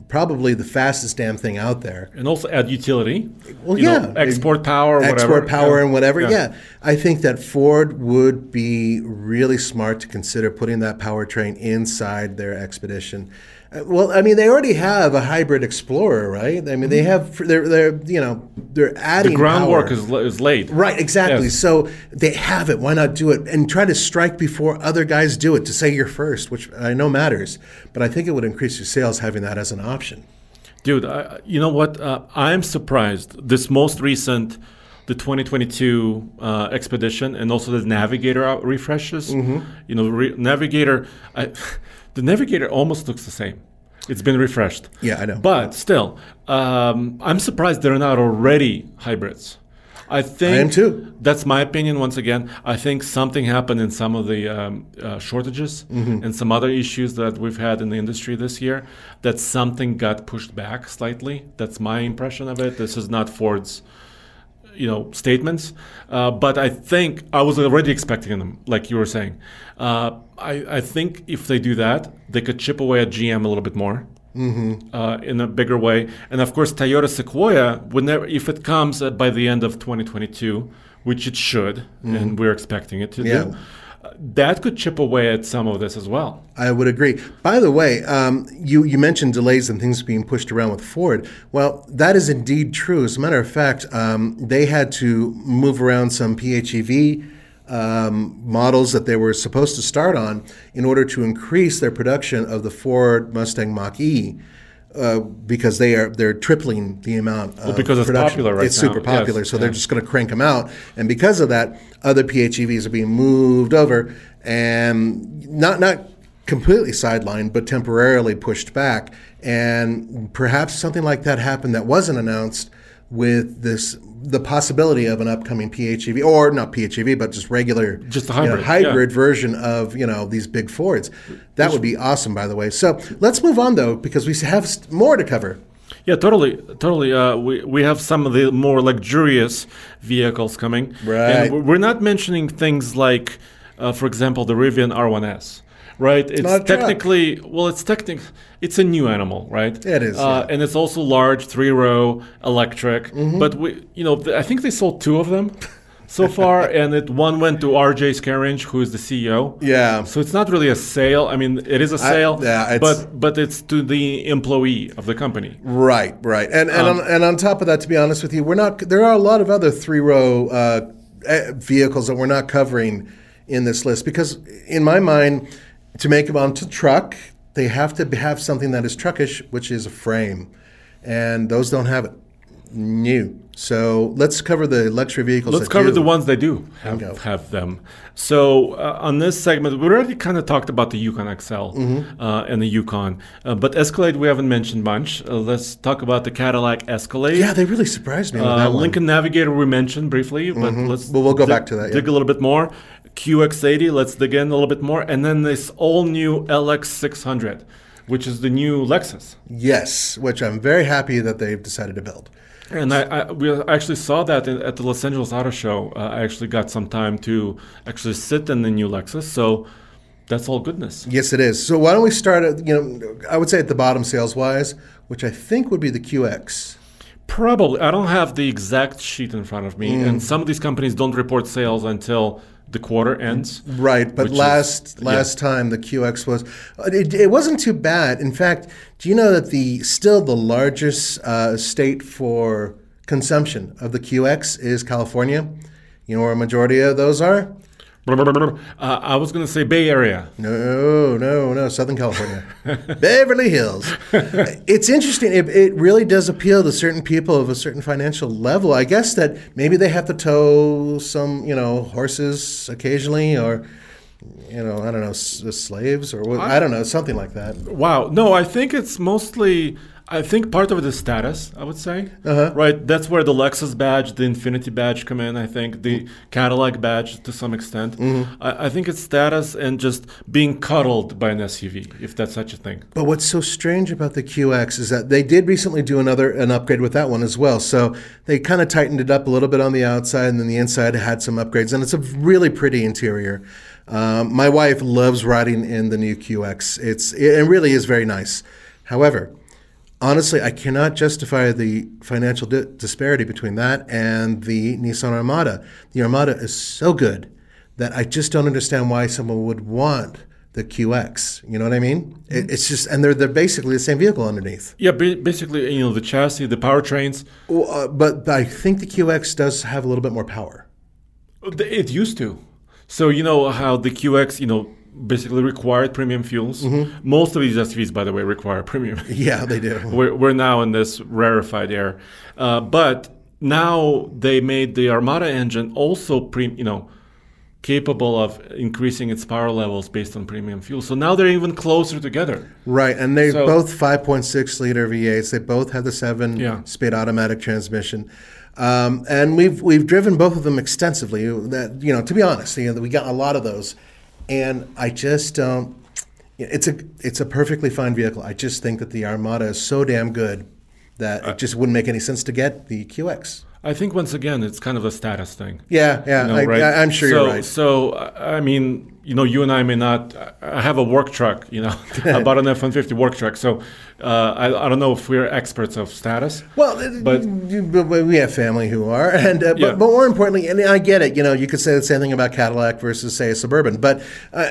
probably the fastest damn thing out there. And also add utility. Well, you know, yeah. export power, whatever. Export power Yeah. and whatever. Yeah. Yeah. I think that Ford would be really smart to consider putting that powertrain inside their Expedition. Uh, Well, I mean, they already have a hybrid Explorer, right? I mean, they have they're they're you know they're adding Mm-hmm. The groundwork is, is laid. Right, exactly. Yes. So they have it. Why not do it and try to strike before other guys do it to say you're first, which I know matters. But I think it would increase your sales having that as an option. Dude, I, you know what? Uh, I'm surprised. This most recent, the 2022 uh, expedition, and also the Navigator out- refreshes. Mm-hmm. You know, re- Navigator, I, the Navigator almost looks the same. It's been refreshed. Yeah, I know. But still, um, I'm surprised they're not already hybrids. I think am too. That's my opinion. Once again, I think something happened in some of the um, uh, shortages Mm-hmm. and some other issues that we've had in the industry this year. That something got pushed back slightly. That's my impression of it. This is not Ford's, you know, statements. Uh, but I think I was already expecting them, like you were saying. Uh, I, I think if they do that, they could chip away at GM a little bit more uh, in a bigger way. And of course, Toyota Sequoia, whenever if it comes uh, by the end of 2022, which it should, and we're expecting it to Yeah. do, that could chip away at some of this as well. I would agree. By the way, um, you, you mentioned delays and things being pushed around with Ford. Well, that is indeed true. As a matter of fact, um, they had to move around some PHEV um, models that they were supposed to start on in order to increase their production of the Ford Mustang Mach E. Uh, because they are they're tripling the amount of because it's production. popular right It's now. super popular, Yes, so they're just going to crank them out, and because of that, other PHEVs are being moved over and not not completely sidelined, but temporarily pushed back. And perhaps something like that happened that wasn't announced with this the possibility of an upcoming PHEV or not PHEV, but just regular, Just a you know, hybrid, hybrid version of you know these big Fords. That would be awesome, by the way. So let's move on though, because we have more to cover. Yeah, totally, totally. Uh, we we have some of the more luxurious vehicles coming, Right. And we- we're not mentioning things like, uh, for example, the Rivian R1S, right? It's, not a truck. technically well, it's technic, it's a new animal, right? It is, uh, yeah. Mm-hmm. and it's also large, three row, electric. But we, you know, th- I think they sold two of them. So far, and it one went to RJ Scaringe, who is the CEO. Yeah. So it's not really a sale. I mean, it is a sale, yeah, it's- but but it's to the employee of the company. Right, right, and and Um, on, and on top of that, to be honest with you, we're not. There are a lot of other three row uh, eh, vehicles that we're not covering in this list because, in my mind, to make them onto truck, they have to have something that is truckish, which is a frame, and those don't have it. New. So let's cover the luxury vehicles. Let's cover do. the ones that do have, have them. So uh, on this segment, we already kind of talked about the Yukon XL Mm-hmm. uh, and the Yukon, uh, but Escalade we haven't mentioned much. Uh, let's talk about the Cadillac Escalade. Yeah, they really surprised me Uh. Mm-hmm. Lincoln Navigator we mentioned briefly, but let's Well, we'll go dig- back to that, yeah. Dig a little bit more. QX80, let's dig in a little bit more, and then this all new LX600, which is the new Lexus. Yes, which I'm very happy that they've decided to build. And I, I we actually saw that in, at the Los Angeles Auto Show. Uh, I actually got some time to actually sit in the new Lexus, so that's all goodness. Yes, it is. So why don't we start at you know I would say at the bottom sales wise, which I think would be the QX. Probably, I don't have the exact sheet in front of me, Mm. and some of these companies don't report sales until the quarter ends. Right, but Which is- last yeah. last time the QX was it, it wasn't too bad. In fact, do you know that the still the largest uh, state for consumption of the QX is California? You know where a majority of those are? Uh, I was going to say Bay Area. No, no, no, Southern California, Beverly Hills. It's interesting. It, it really does appeal to certain people of a certain financial level. I guess that maybe they have to tow some, you know, horses occasionally, or you know, I don't know, s- slaves, or what, I don't know, something like that. Wow. No, I think it's mostly. I think part of the status. I would say. Uh-huh. Right. That's where the Lexus badge, the Infiniti badge come in. I think the Cadillac badge to some extent. Mm-hmm. I, I think it's status and just being cuddled by an SUV, if that's such a thing. But what's so strange about the QX is that they did recently do another an upgrade with that one as well. So they kind of tightened it up a little bit on the outside, and then the inside had some upgrades, and it's a really pretty interior. Um, my wife loves riding in the new QX. It's it really is very nice. However, honestly, I cannot justify the financial di- disparity between that and the Nissan Armada. The Armada is so good that I just don't understand why someone would want the QX. You know what I mean? It, it's just, and they're they're basically the same vehicle underneath. Yeah. Basically, you know, the chassis, the powertrains. Well, uh, but I think the QX does have a little bit more power. It used to. So you know how the QX, you know, basically required premium fuels. Mm-hmm. Most of these SUVs, by the way, require premium. Yeah, they do. we're, we're now in this rarefied air, uh, but now they made the Armada engine also pre, you know, capable of increasing its power levels based on premium fuel. So now they're even closer together. Right, and they So- both 5.6 liter V8s. They both have the seven Yeah. speed automatic transmission, um, and we've we've driven both of them extensively. That you know, to be honest, you know, we got a lot of those, and I just don't. It's a it's a perfectly fine vehicle. I just think that the Armada is so damn good that Uh, it just wouldn't make any sense to get the QX. I think once again it's kind of a status thing. Yeah, yeah, you know, I, right? Am sure so, you're right. So, I mean, you know, you and I may not. I have a work truck, you know, I bought an F 150 work truck. So, uh, I, I don't know if we're experts of status. Well, but- but, but we have family who are, and uh, Yeah. but, but more importantly, and I get it. You know, you could say the same thing about Cadillac versus say a suburban, but uh,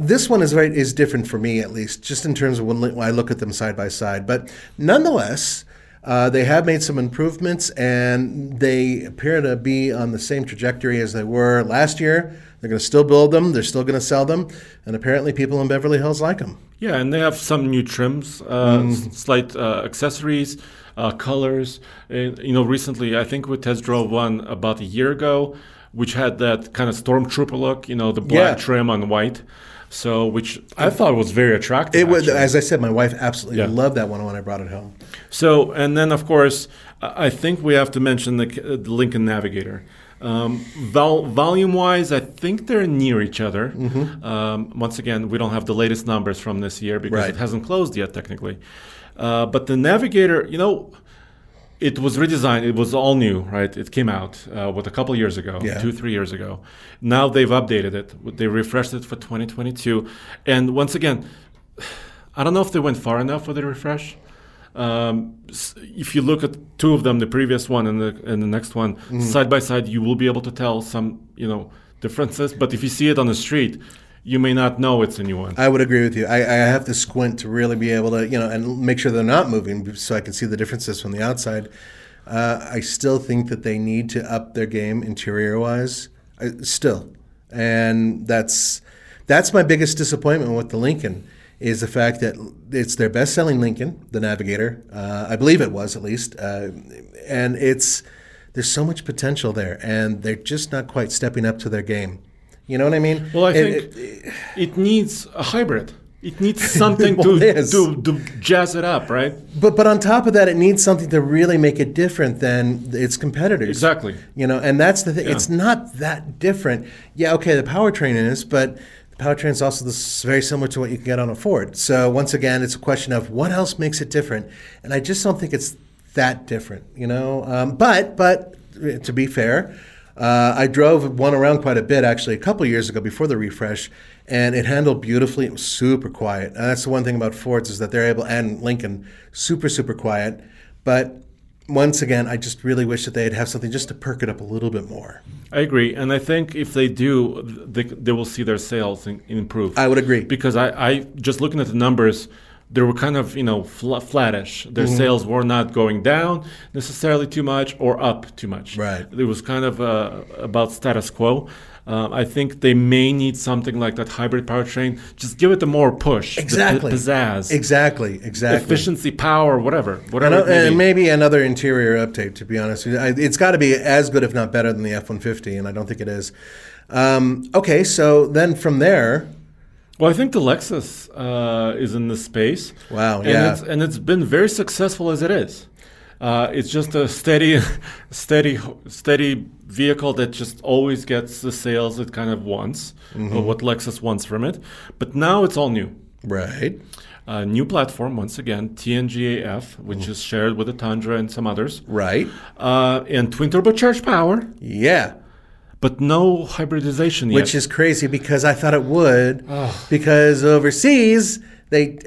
this one is very is different for me at least, just in terms of when, when I look at them side by side. But nonetheless. Uh, they have made some improvements, and they appear to be on the same trajectory as they were last year. They're going to still build them. They're still going to sell them, and apparently, people in Beverly Hills like them. Yeah, and they have some new trims, uh, Mm. slight uh, accessories, uh, colors. And, you know, recently, I think we test drove one about a year ago, which had that kind of stormtrooper look. You know, the black Yeah. trim on white. So, which I thought was very attractive. It was, actually. as I said, my wife absolutely Yeah. loved that one when I brought it home. So, and then of course, I think we have to mention the, the Lincoln Navigator. Um, vol- volume wise, I think they're near each other. Um, once again, we don't have the latest numbers from this year because Right. it hasn't closed yet, technically. Uh, but the Navigator, you know, it was redesigned. It was all new, right? It came out uh, what a couple years ago, Yeah. two, three years ago. Now they've updated it. They refreshed it for 2022. And once again, I don't know if they went far enough with the refresh. Um, if you look at two of them, the previous one and the and the next one side by side, you will be able to tell some you know differences. But if you see it on the street, you may not know it's a new one. I would agree with you. I, I have to squint to really be able to, you know, and make sure they're not moving so I can see the differences from the outside. Uh, I still think that they need to up their game interior wise, I, still, and that's that's my biggest disappointment with the Lincoln is the fact that it's their best selling Lincoln, the Navigator. Uh, I believe it was at least, uh, and it's there's so much potential there, and they're just not quite stepping up to their game. You know what I mean? Well, I And think it- it needs a hybrid. It needs something Well, to, to to jazz it up, right? But but on top of that, it needs something to really make it different than its competitors. Exactly. You know, and that's the thing. Yeah. It's not that different. Yeah, okay, the powertrain is, but powertrain is also this very similar to what you can get on a Ford. So once again, it's a question of what else makes it different, and I just don't think it's that different. You know, um, but but uh, to be fair. Uh, I drove one around quite a bit actually a couple years ago before the refresh, and it handled beautifully. It was super quiet. And that's the one thing about Fords is that they're able, and Lincoln, super super quiet. But once again, I just really wish that they'd have something just to perk it up a little bit more. I agree, and I think if they do, they, they will see their sales in, improve. I would agree. because I, I just looking at the numbers, they were kind of you know fl- flattish. Their Mm-hmm. sales were not going down necessarily too much or up too much. Right. It was kind of uh, about status quo. Uh, I think they may need something like that hybrid powertrain. Just give it the more push, Exactly. pizzazz, Exactly. Exactly. efficiency, power, whatever, And, whatever. it may and be. maybe another interior update. To be honest. I- it's got to be as good, if not better, than the F one fifty, and I don't think it is. Um, okay, so then from there, Well, I think the Lexus uh, is in this space. Wow, and yeah. it's, and it's been very successful as it is. Uh, it's just a steady, steady, steady vehicle that just always gets the sales it kind of wants, Mm-hmm. or what Lexus wants from it. But now it's all new. right? Uh, new platform once again, TNGAF, which is shared with the Tundra and some others, Right. uh, and twin turbocharged power, Yeah. but no hybridization Which yet. is crazy because I thought it would, because overseas they.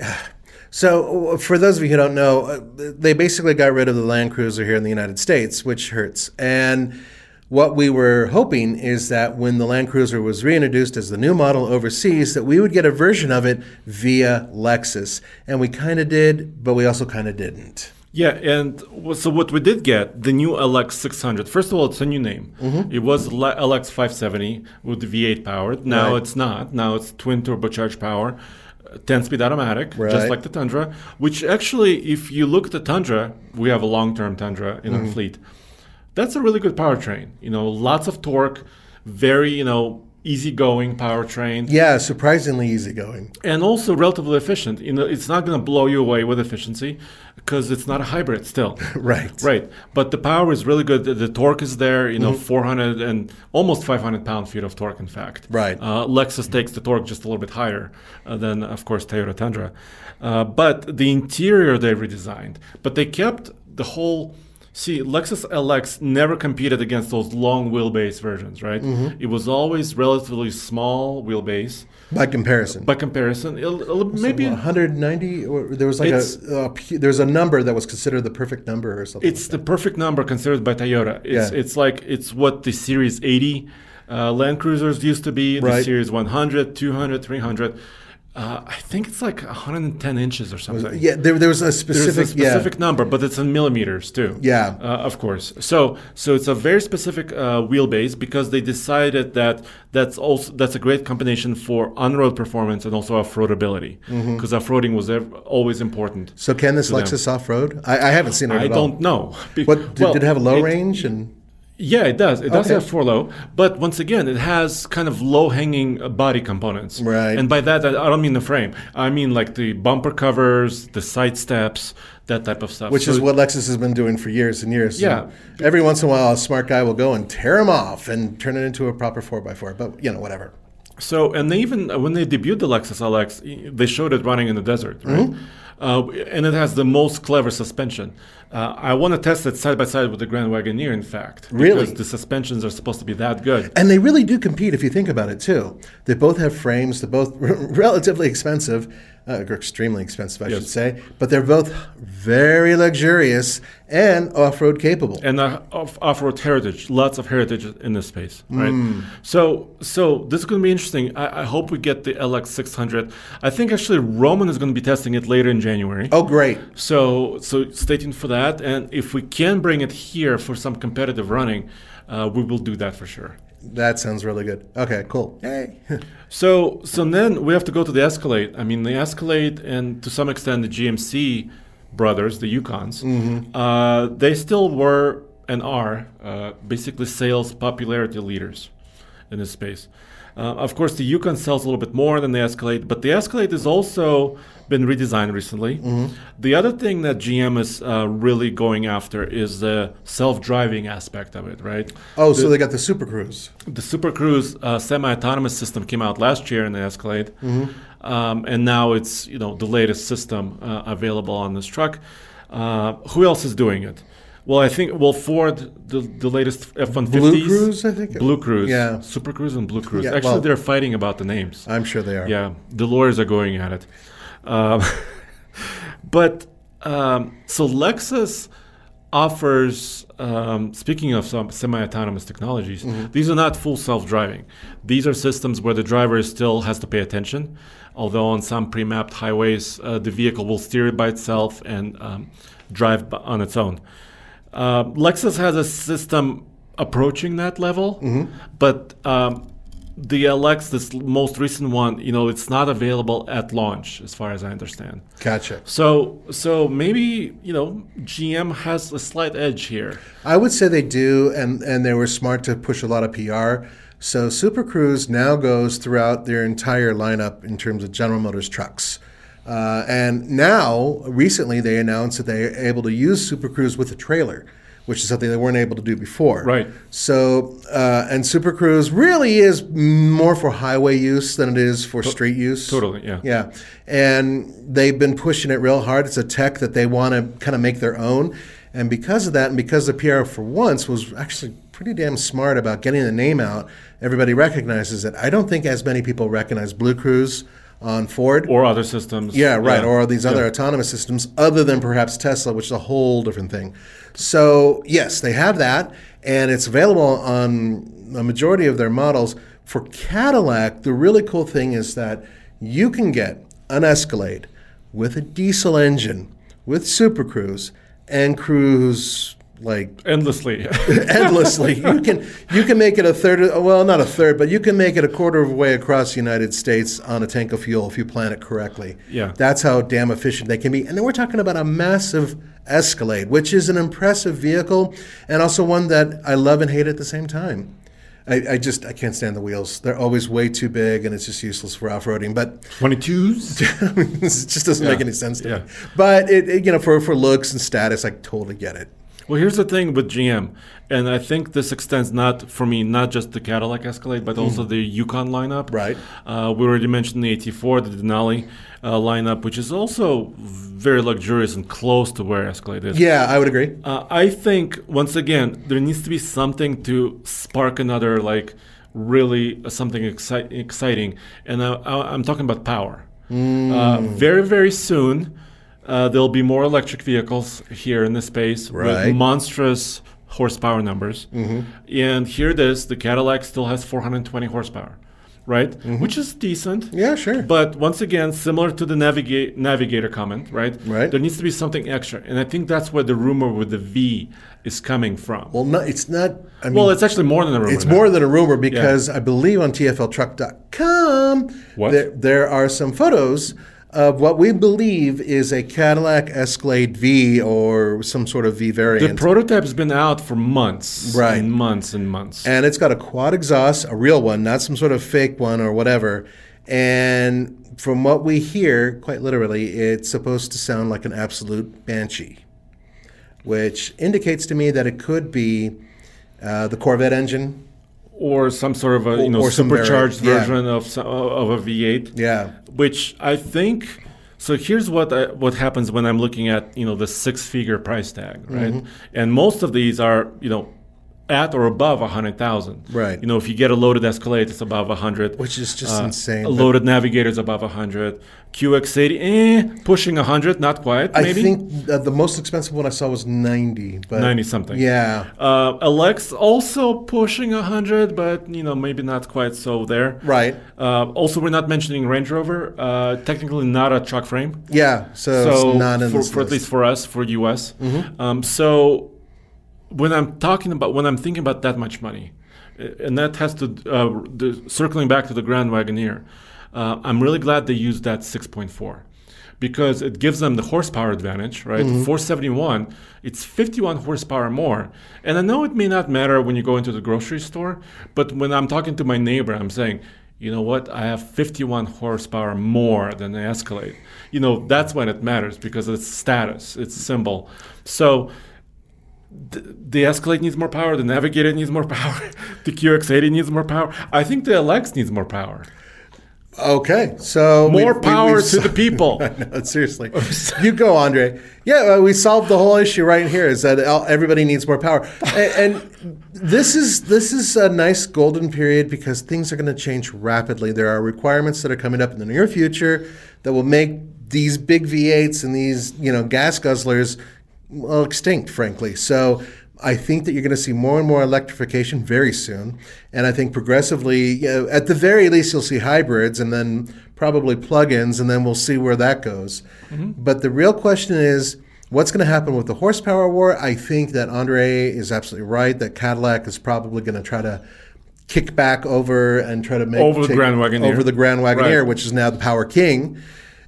So, for those of you who don't know, uh, they basically got rid of the Land Cruiser here in the United States, which hurts. And what we were hoping is that when the Land Cruiser was reintroduced as the new model overseas, that we would get a version of it via Lexus. And we kind of did, but we also kind of didn't. Yeah, and so what we did get the new LX 600. First of all, it's a new name. Mm-hmm. It was LX 570 with the V8 powered. Now Right. it's not. Now it's twin turbocharged power, uh, 10 speed automatic, Right. just like the Tundra. Which actually, if you look at the Tundra, we have a long term Tundra in Mm-hmm. our fleet. That's a really good powertrain. You know, lots of torque, very you know easygoing powertrain Yeah, surprisingly easygoing. and also relatively efficient. You know, it's not going to blow you away with efficiency because it's not a hybrid still. Right. Right. But the power is really good. The, the torque is there. You know, 400 and almost 500 pound feet of torque. In fact. Right. Uh, Lexus takes the torque just a little bit higher uh, than, of course, Toyota Tundra. Uh, but the interior they redesigned. But they kept the whole. See, Lexus LX never competed against those long wheelbase versions, right? It was always relatively small wheelbase. By comparison. By comparison, it'll, it'll maybe 190 or there was like a, a there's a number that was considered the perfect number or something it's the perfect number considered by Toyota. It's Yeah. it's like it's what the Series 80 uh, Land Cruisers used to be, the Right. Series 100, 200, 300. Uh, I think it's like 110 inches or something. yeah there, there was a There's specific, a specific yeah number, but it's in millimeters too. Yeah. uh, of course. So, so it's a very specific uh, wheelbase because they decided that that's also that's a great combination for on-road performance and also off-roadability Mm-hmm. because off-roading was ev- always important. so can this to them. lexus off-road I, I haven't seen it I don't know. Be- what did, well, did it have a low it- range and Yeah, it does. It does Okay. have four low, but once again, it has kind of low-hanging uh, body components. Right. And by that, I don't mean the frame. I mean like the bumper covers, the side steps, that type of stuff. which So is what lexus has been doing for years and years Yeah. And every once in a while a smart guy will go and tear them off and turn it into a proper 4x4 but you know whatever So, and they even when they debuted the Lexus LX, they showed it running in the desert, right? Mm-hmm. Uh, and it has the most clever suspension. Uh, I want to test it side by side with the Grand Wagoneer, in fact, Really? because the suspensions are supposed to be that good. And they really do compete if you think about it too. They both have frames. They're both relatively expensive, uh, or extremely expensive, I Yes. should say. But they're both very luxurious and off-road capable. and uh, off- off-road heritage, lots of heritage in this space, right? Mm. So, so this is going to be interesting. I, I hope we get the LX 600. I think actually Roman is going to be testing it later in January. oh, great! So, so stay tuned for that. And if we can bring it here for some competitive running, uh, we will do that for sure. That sounds really good. Okay, cool. Hey. So, so then we have to go to the Escalade. I mean, the Escalade and to some extent the GMC brothers, the Yukons, uh, they still were and are uh, basically sales popularity leaders in this space. Uh, of course, the Yukon sells a little bit more than the Escalade, but the Escalade has also been redesigned recently. The other thing that GM is uh, really going after is the self-driving aspect of it, right? Oh, so they got the Super Cruise. The Super Cruise uh, semi-autonomous system came out last year in the Escalade, um, and now it's you know the latest system uh, available on this truck. Uh, who else is doing it? Well, I think well Ford the the latest F one Blue fifties. Cruise, I think. Blue Cruise. Yeah. Super Cruise and Blue Cruise. Yeah, Actually, well- they're fighting about the names. I'm sure they are. Yeah, the lawyers are going at it. Um, but um, so Lexus offers, um, speaking of some semi-autonomous technologies, these are not full self-driving. These are systems where the driver still has to pay attention. Although on some pre-mapped highways, uh, the vehicle will steer by itself and um, drive on its own. Uh, Lexus has a system approaching that level, but um, the LX, this most recent one, you know, it's not available at launch, as far as I understand. Gotcha. So, so maybe you know, GM has a slight edge here. I would say they do, and and they were smart to push a lot of PR. So Super Cruise now goes throughout their entire lineup in terms of General Motors trucks. Uh, and now, recently, they announced that they are able to use Super Cruise with a trailer, which is something they weren't able to do before. Right. So, uh, and Super Cruise really is more for highway use than it is for street use. Totally, yeah. Yeah. And they've been pushing it real hard. It's a tech that they want to kind of make their own. And because of that, and because the PR for once was actually pretty damn smart about getting the name out, everybody recognizes it. I don't think as many people recognize Blue Cruise on Ford. Or other systems. Yeah, right. Or these other Yeah. autonomous systems, other than perhaps Tesla, which is a whole different thing. So, yes, they have that, and it's available on a majority of their models. For Cadillac, the really cool thing is that you can get an Escalade with a diesel engine, with Super Cruise, and cruise like endlessly. endlessly. You can you can make it a third. Of, well, not a third, but you can make it a quarter of a way across the United States on a tank of fuel if you plan it correctly. Yeah. that's how damn efficient they can be. And then we're talking about a massive Escalade, which is an impressive vehicle, and also one that I love and hate at the same time. I, I just I can't stand the wheels. They're always way too big, and it's just useless for off roading. But 22s. it just doesn't make any sense to Yeah. me. But it, it, you know, for for looks and status, I totally get it. Well, here's the thing with GM, and I think this extends not for me, not just the Cadillac Escalade, but also the Yukon lineup. Mm. Right. Uh, we already mentioned the AT4, the Denali uh, lineup, which is also very luxurious and close to where Escalade is. Yeah, I would agree. Uh, I think once again there needs to be something to spark another like really uh, something exci- exciting, and I, I, I'm talking about power. Uh, very very soon, uh, there'll be more electric vehicles here in this space Right. with monstrous horsepower numbers. And here it is: the Cadillac still has 420 horsepower, right? Which is decent. Yeah, sure. But once again, similar to the navigate, navigator comment, right? Right. There needs to be something extra, and I think that's where the rumor with the V is coming from. Well, no, it's not. I mean, Well, it's actually more than a rumor. it's now. more than a rumor because I believe on TFLTruck.com What? There, there are some photos of what we believe is a Cadillac Escalade V or some sort of V variant. the prototype's been out for months, Right. And months and months. and it's got a quad exhaust, a real one, not some sort of fake one or whatever. And from what we hear, quite literally, it's supposed to sound like an absolute banshee, which indicates to me that it could be uh, the Corvette engine. Or some sort of a you know or supercharged yeah. version of of a V8. Yeah. which I think. So here's what I, what happens when I'm looking at you know the six figure price tag, right? Mm-hmm. And most of these are you know at or above a hundred thousand. Right. You know if you get a loaded Escalade, it's above a hundred. Which is just insane, A loaded Navigator is above a hundred. QX80, eh, pushing a hundred, not quite. Maybe. I think uh, the most expensive one I saw was 90. But 90 something. Yeah. Uh, LX also pushing 100, but you know maybe not quite so there. Right. Uh, also, we're not mentioning Range Rover. Uh, technically, not a truck frame. Yeah. So, So it's not in for, for at least for us, for US. Um, so when I'm talking about when I'm thinking about that much money, uh, and that has to uh, the, circling back to the Grand Wagoneer, uh, I'm really glad they used that 6.4 because it gives them the horsepower advantage, right? 471, it's 51 horsepower more. And I know it may not matter when you go into the grocery store, but when I'm talking to my neighbor, I'm saying, you know what? I have 51 horsepower more than the Escalade. You know, that's when it matters because it's status, it's symbol. So the Escalade needs more power, the Navigator needs more power, the QX80 needs more power. I think the LX needs more power. Okay. So More we- power we've to the people. No, seriously. you go, Andre. Yeah, we solved the whole issue right here. Is that everybody needs more power, and, and this is this is a nice golden period because things are going to change rapidly. There are requirements that are coming up in the near future that will make these big V8s and these you know gas guzzlers well extinct, frankly. So. I think that you're going to see more and more electrification very soon, and I think progressively, you know, at the very least, you'll see hybrids, and then probably plug-ins, and then we'll see where that goes. Mm-hmm. But the real question is, what's going to happen with the horsepower war? I think that Andre is absolutely right. That Cadillac is probably going to try to kick back over and try to make Over the Grand Wagoneer. over the Grand Wagoneer, Right. which is now the Power King.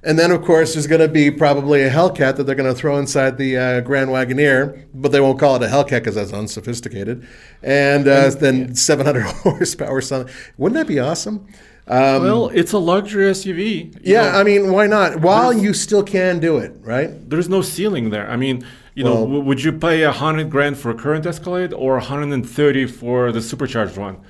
And then, of course, there's going to be probably a Hellcat that they're going to throw inside the uh, Grand Wagoneer, but they won't call it a Hellcat because that's unsophisticated. And, uh, then 700 horsepower. Something. Wouldn't that be awesome? Um, well, it's a luxury SUV. yeah, know. I mean, why not? While you still can do it, right? there's no ceiling there. I mean, you know, w- would you pay a hundred grand for a current Escalade or 130 for the supercharged one?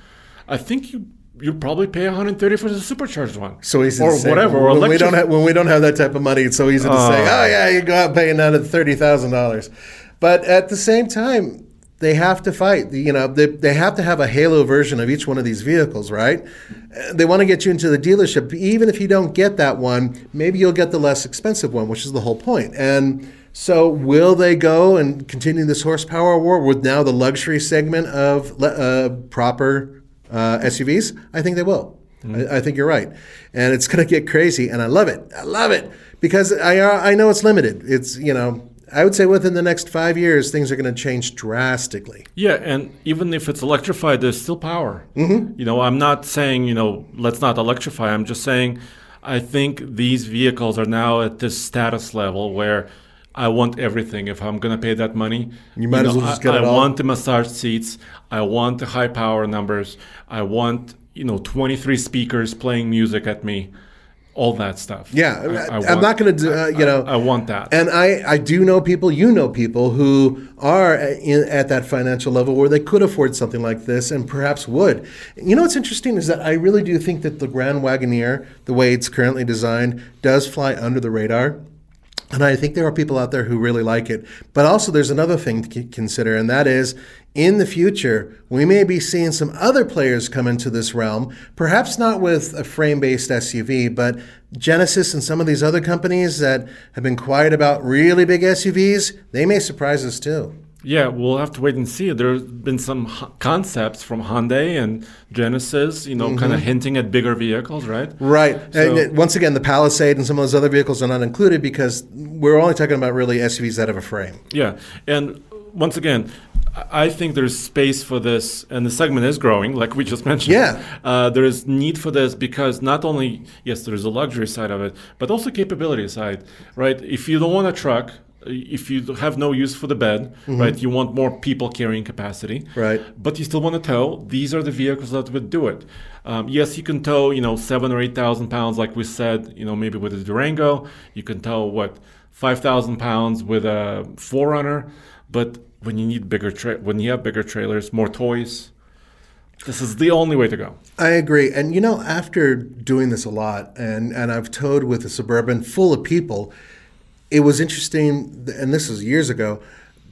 I think you you'd probably pay 130 for the supercharged one. So easy or whatever. Or when we don't have when we don't have that type of money, it's so easy to say, Oh. "Oh yeah, you go out paying another thirty thousand dollars." But at the same time, they have to fight. You know, they, they have to have a halo version of each one of these vehicles, right? Uh, They want to get you into the dealership. Even if you don't get that one, maybe you'll get the less expensive one, which is the whole point. And so, will they go and continue this horsepower war with now the luxury segment of uh, proper uh, SUVs? I think they will. I, I think you're right, and it's going to get crazy, and I love it. I love it because I uh, I know it's limited. It's you know I would say within the next five years things are going to change drastically. Yeah, and even if it's electrified, there's still power. Mm-hmm. You know, I'm not saying you know let's not electrify. I'm just saying I think these vehicles are now at this status level where I want everything. If I'm gonna pay that money, You might as well just I, get it I all. want the massage seats. I want the high power numbers. I want you know 23 speakers playing music at me. All that stuff. Yeah, I- I I'm not going to, uh, you know. I want that. And I, I do know people, you know people who are in, at that financial level where they could afford something like this and perhaps would. You know what's interesting is that I really do think that the Grand Wagoneer, the way it's currently designed, does fly under the radar. And I think there are people out there who really like it. But also, there's another thing to consider, and that is in the future, we may be seeing some other players come into this realm, perhaps not with a frame based SUV, but Genesis and some of these other companies that have been quiet about really big SUVs, they may surprise us too. Yeah, we'll have to wait and see. There's been some h- concepts from Hyundai and Genesis, you know, kind Mm-hmm. of hinting at bigger vehicles, right? Right. So- and once again, the Palisade and some of those other vehicles are not included because we're only talking about really SUVs that have a frame. Yeah, and once again, I think there's space for this, and the segment is growing, like we just mentioned. Yeah. uh, there is need for this because not only yes, there is a luxury side of it, but also capability side, right? If you don't want a truck. If you have no use for the bed, right, you want more people carrying capacity, Mm-hmm. Right. But you still want to tow. These are the vehicles that would do it. Um, yes, you can tow, you know, seven or eight thousand pounds, like we said, you know, maybe with a Durango. You can tow what five thousand pounds with a 4Runner. But when you need bigger, tra- when you have bigger trailers, more toys, this is the only way to go. I agree. And you know, after doing this a lot, and, and I've towed with a Suburban full of people, it was interesting, and this was years ago,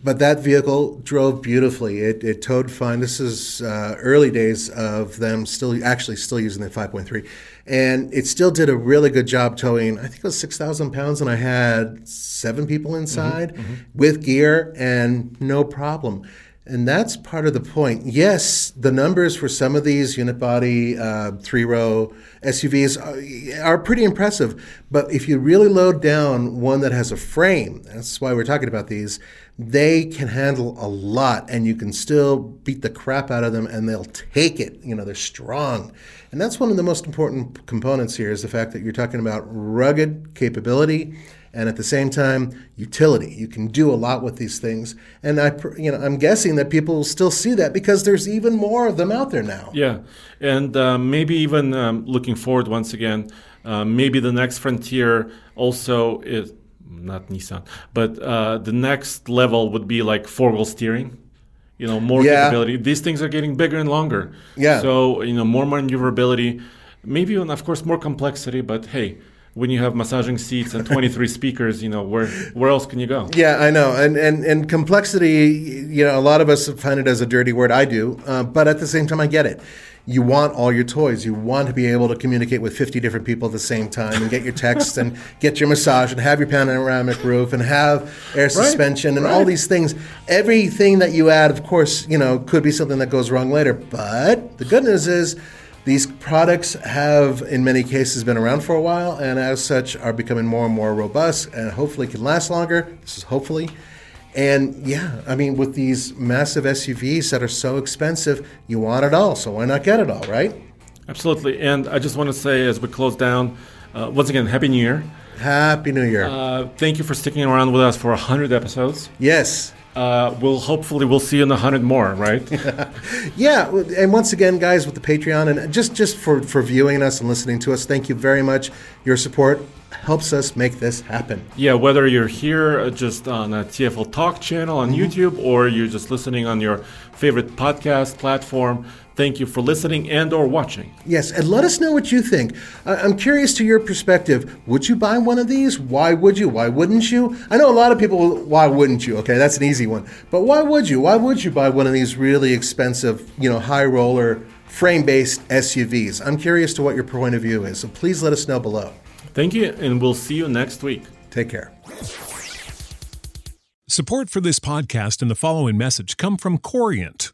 but that vehicle drove beautifully. It, it towed fine. This is uh, early days of them still actually still using the 5.3. And it still did a really good job towing, I think it was 6,000 pounds, and I had seven people inside with gear and no problem. And that's part of the point. Yes, the numbers for some of these unit body uh, three row SUVs are, are pretty impressive. But if you really load down one that has a frame, that's why we're talking about these, they can handle a lot and you can still beat the crap out of them and they'll take it. You know, they're strong. And that's one of the most important components here is the fact that you're talking about rugged capability and at the same time utility you can do a lot with these things and i you know i'm guessing that people will still see that because there's even more of them out there now Yeah, and um, maybe even um, looking forward once again, uh, maybe the next frontier also is not Nissan, but uh, the next level would be like four wheel steering. You know, more Yeah. capability. These things are getting bigger and longer. Yeah. So you know, more maneuverability, maybe even, of course, more complexity. But hey, when you have massaging seats and 23 speakers, you know, where where else can you go? yeah i know and and and complexity you know a lot of us find it as a dirty word i do uh, but at the same time i get it you want all your toys. You want to be able to communicate with 50 different people at the same time and get your texts and get your massage and have your panoramic roof and have air suspension and all these things. Everything that you add, of course, you know, could be something that goes wrong later. But the good news is these products have, in many cases, been around for a while and as such are becoming more and more robust and hopefully can last longer. This is hopefully. And yeah, I mean, with these massive SUVs that are so expensive, you want it all. So why not get it all, right? Absolutely. And I just want to say, as we close down, uh, once again, Happy New Year. Happy New Year. Uh, thank you for sticking around with us for 100 episodes. yes. Uh, we'll hopefully we'll see you in the 100 more, right? Yeah, and once again, guys, with the Patreon and just just for for viewing us and listening to us, thank you very much. Your support helps us make this happen. yeah, whether you're here uh, just on a TFL Talk channel on YouTube or you're just listening on your favorite podcast platform, thank you for listening and or watching. Yes, and let us know what you think. I- I'm curious to your perspective. Would you buy one of these? Why would you? Why wouldn't you? I know a lot of people. Why wouldn't you? Okay, that's an easy one. But why would you? Why would you buy one of these really expensive, you know, high roller frame-based SUVs? I'm curious to what your point of view is. So please let us know below. Thank you, and we'll see you next week. Take care. Support for this podcast and the following message come from Corient.